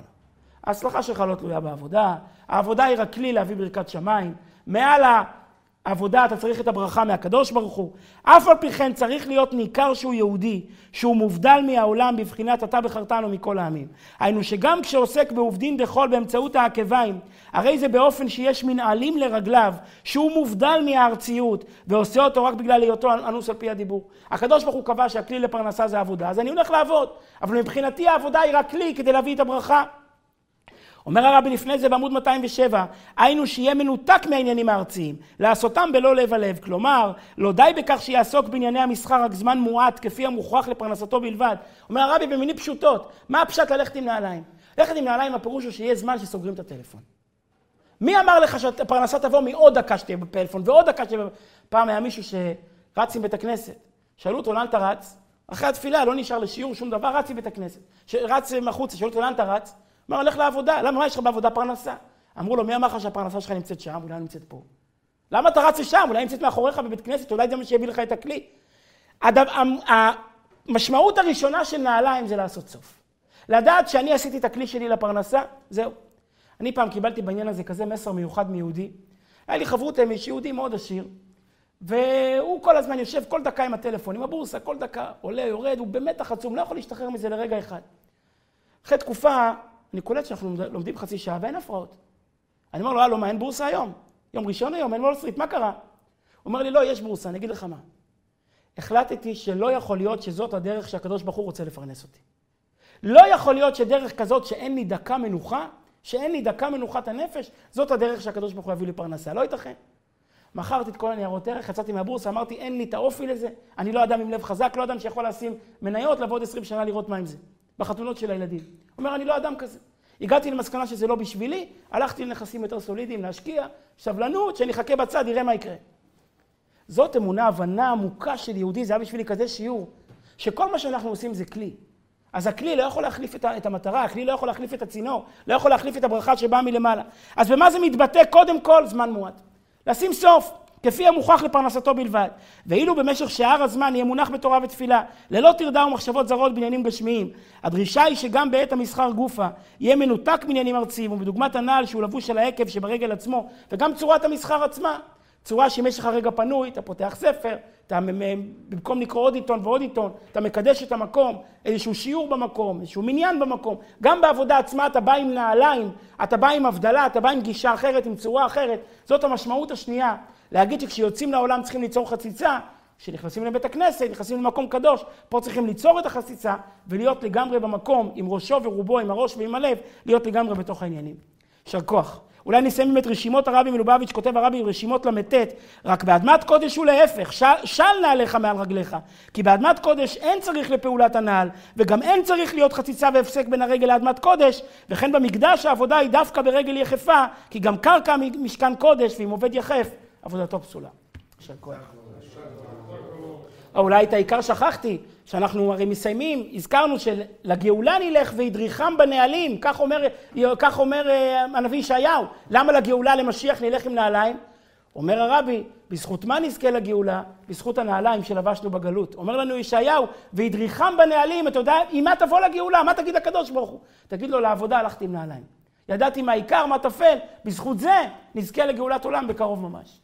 ההצלחה שלך לא תלויה בעבודה, העבודה היא רק כלי להביא ברכת שמיים. מעל עבודה, אתה צריך את הברכה מהקדוש ברוך הוא. אף על פי כן צריך להיות ניכר שהוא יהודי, שהוא מובדל מהעולם בבחינת אתה בחרתנו מכל העמים. היינו שגם כשעוסק בעובדין דחול באמצעות העקביים, הרי זה באופן שיש מנהלים לרגליו, שהוא מובדל מהארציות, ועושה אותו רק בגלל היותו אנוס על פי הדיבור. הקדוש ברוך הוא קבע שהכלי לפרנסה זה עבודה, אז אני הולך לעבוד. אבל מבחינתי העבודה היא רק כלי כדי להביא את הברכה. אומר הרבי לפני זה בעמוד 207, היינו שיהיה מנותק מהעניינים הארציים, לעשותם בלא לב הלב. כלומר, לא די בכך שיעסוק בענייני המסחר רק זמן מועט, כפי המוכרח לפרנסתו בלבד. אומר הרבי במילים פשוטות, מה הפשט ללכת עם נעליים? ללכת עם נעליים הפירוש הוא שיהיה זמן שסוגרים את הטלפון. מי אמר לך שהפרנסה תבוא מעוד דקה שתהיה בפלאפון ועוד דקה שתהיה... פעם היה מישהו שרץ עם בית הכנסת. שאלו אותו לאן אתה רץ? אחרי התפילה לא נשאר לשיעור שום דבר, רץ עם בית הכנסת. רץ מחוץ, שאלו אותו לאן אתה רץ? אמר, הולך לעבודה, למה, מה יש לך בעבודה פרנסה? אמרו לו, מי אמר לך שהפרנסה שלך נמצאת שם, אולי נמצאת פה? למה אתה רץ לשם? אולי נמצאת מאחוריך בבית כנסת, אולי זה מה שיביא לך את הכלי. הדבר, המשמעות הראשונה של נעליים זה לעשות סוף. לדעת שאני עשיתי את הכלי שלי לפרנסה, זהו. אני פעם קיבלתי בעניין הזה כזה מסר מיוחד מיהודי. היה לי חברות עם איש יהודי מאוד עשיר, והוא כל הזמן יושב כל דקה עם הטלפון, עם הבורסה, כל דקה, עולה, יורד, הוא במתח עצום, לא יכול להשתחרר מזה לרגע אחד. אחרי תקופה, אני קולט שאנחנו לומדים חצי שעה ואין הפרעות. אני אומר לו, הלו, מה, אין בורסה היום? יום ראשון היום, אין וול סטריט, מה קרה? הוא אומר לי, לא, יש בורסה, אני אגיד לך מה. החלטתי שלא יכול להיות שזאת הדרך שהקדוש ברוך הוא רוצה לפרנס אותי. לא יכול להיות שדרך כזאת שאין לי דקה מנוחה, שאין לי דקה מנוחת הנפש, זאת הדרך שהקדוש ברוך הוא יביא לי פרנסה. לא ייתכן. מכרתי את כל הניירות ערך, יצאתי מהבורסה, אמרתי, אין לי את האופי לזה, אני לא אדם עם לב חזק, לא אדם שיכול לשים מניות, לבוא עוד 20 שנה לראות מה עם זה. בחתונות של הילדים. הוא אומר, אני לא אדם כזה. הגעתי למסקנה שזה לא בשבילי, הלכתי לנכסים יותר סולידיים, להשקיע, סבלנות, אחכה בצד, יראה מה יקרה. זאת אמונה, הבנה עמוקה של יהודי, זה היה בשבילי כזה שיעור, שכל מה שאנחנו עושים זה כלי. אז הכלי לא יכול להחליף את המטרה, הכלי לא יכול להחליף את הצינור, לא יכול להחליף את הברכה שבאה מלמעלה. אז במה זה מתבטא? קודם כל, זמן מועט. לשים סוף. כפי המוכח לפרנסתו בלבד. ואילו במשך שאר הזמן יהיה מונח בתורה ותפילה, ללא טרדה ומחשבות זרות בעניינים גשמיים. הדרישה היא שגם בעת המסחר גופה יהיה מנותק מעניינים ארציים, ובדוגמת הנעל שהוא לבוש על העקב שברגל עצמו, וגם צורת המסחר עצמה. צורה שאם יש לך רגע פנוי, אתה פותח ספר, אתה במקום לקרוא עוד עיתון ועוד עיתון, אתה מקדש את המקום, איזשהו שיעור במקום, איזשהו מניין במקום. גם בעבודה עצמה אתה בא עם נעליים, אתה בא עם הבדלה, אתה בא עם גישה אחרת, עם צורה אחרת. זאת המשמעות השנייה להגיד שכשיוצאים לעולם צריכים ליצור חציצה, כשנכנסים לבית הכנסת, נכנסים למקום קדוש, פה צריכים ליצור את החציצה ולהיות לגמרי במקום, עם ראשו ורובו, עם הראש ועם הלב, להיות לגמרי בתוך העניינים. יישר כוח. אולי נסיים את רשימות הרבי מלובביץ', כותב הרבי עם רשימות ל"ט, רק באדמת קודש הוא להפך, של, של נעליך מעל רגליך. כי באדמת קודש אין צריך לפעולת הנעל, וגם אין צריך להיות חציצה והפסק בין הרגל לאדמת קודש, וכן במקדש העבודה היא דווקא ברגל יחפה, כי גם קרקע משכן קודש, ואם עובד יחף, עבודתו פסולה. יישר כוח. אולי את העיקר שכחתי, שאנחנו הרי מסיימים, הזכרנו שלגאולה נלך והדריכם בנעלים, כך אומר, כך אומר אה, הנביא ישעיהו. למה לגאולה למשיח נלך עם נעליים? אומר הרבי, בזכות מה נזכה לגאולה? בזכות הנעליים שלבשנו בגלות. אומר לנו ישעיהו, והדריכם בנעלים, אתה יודע, עם מה תבוא לגאולה? מה תגיד לקדוש ברוך הוא? תגיד לו, לעבודה הלכתי עם נעליים. ידעתי מה העיקר, מה טפל, בזכות זה נזכה לגאולת עולם בקרוב ממש.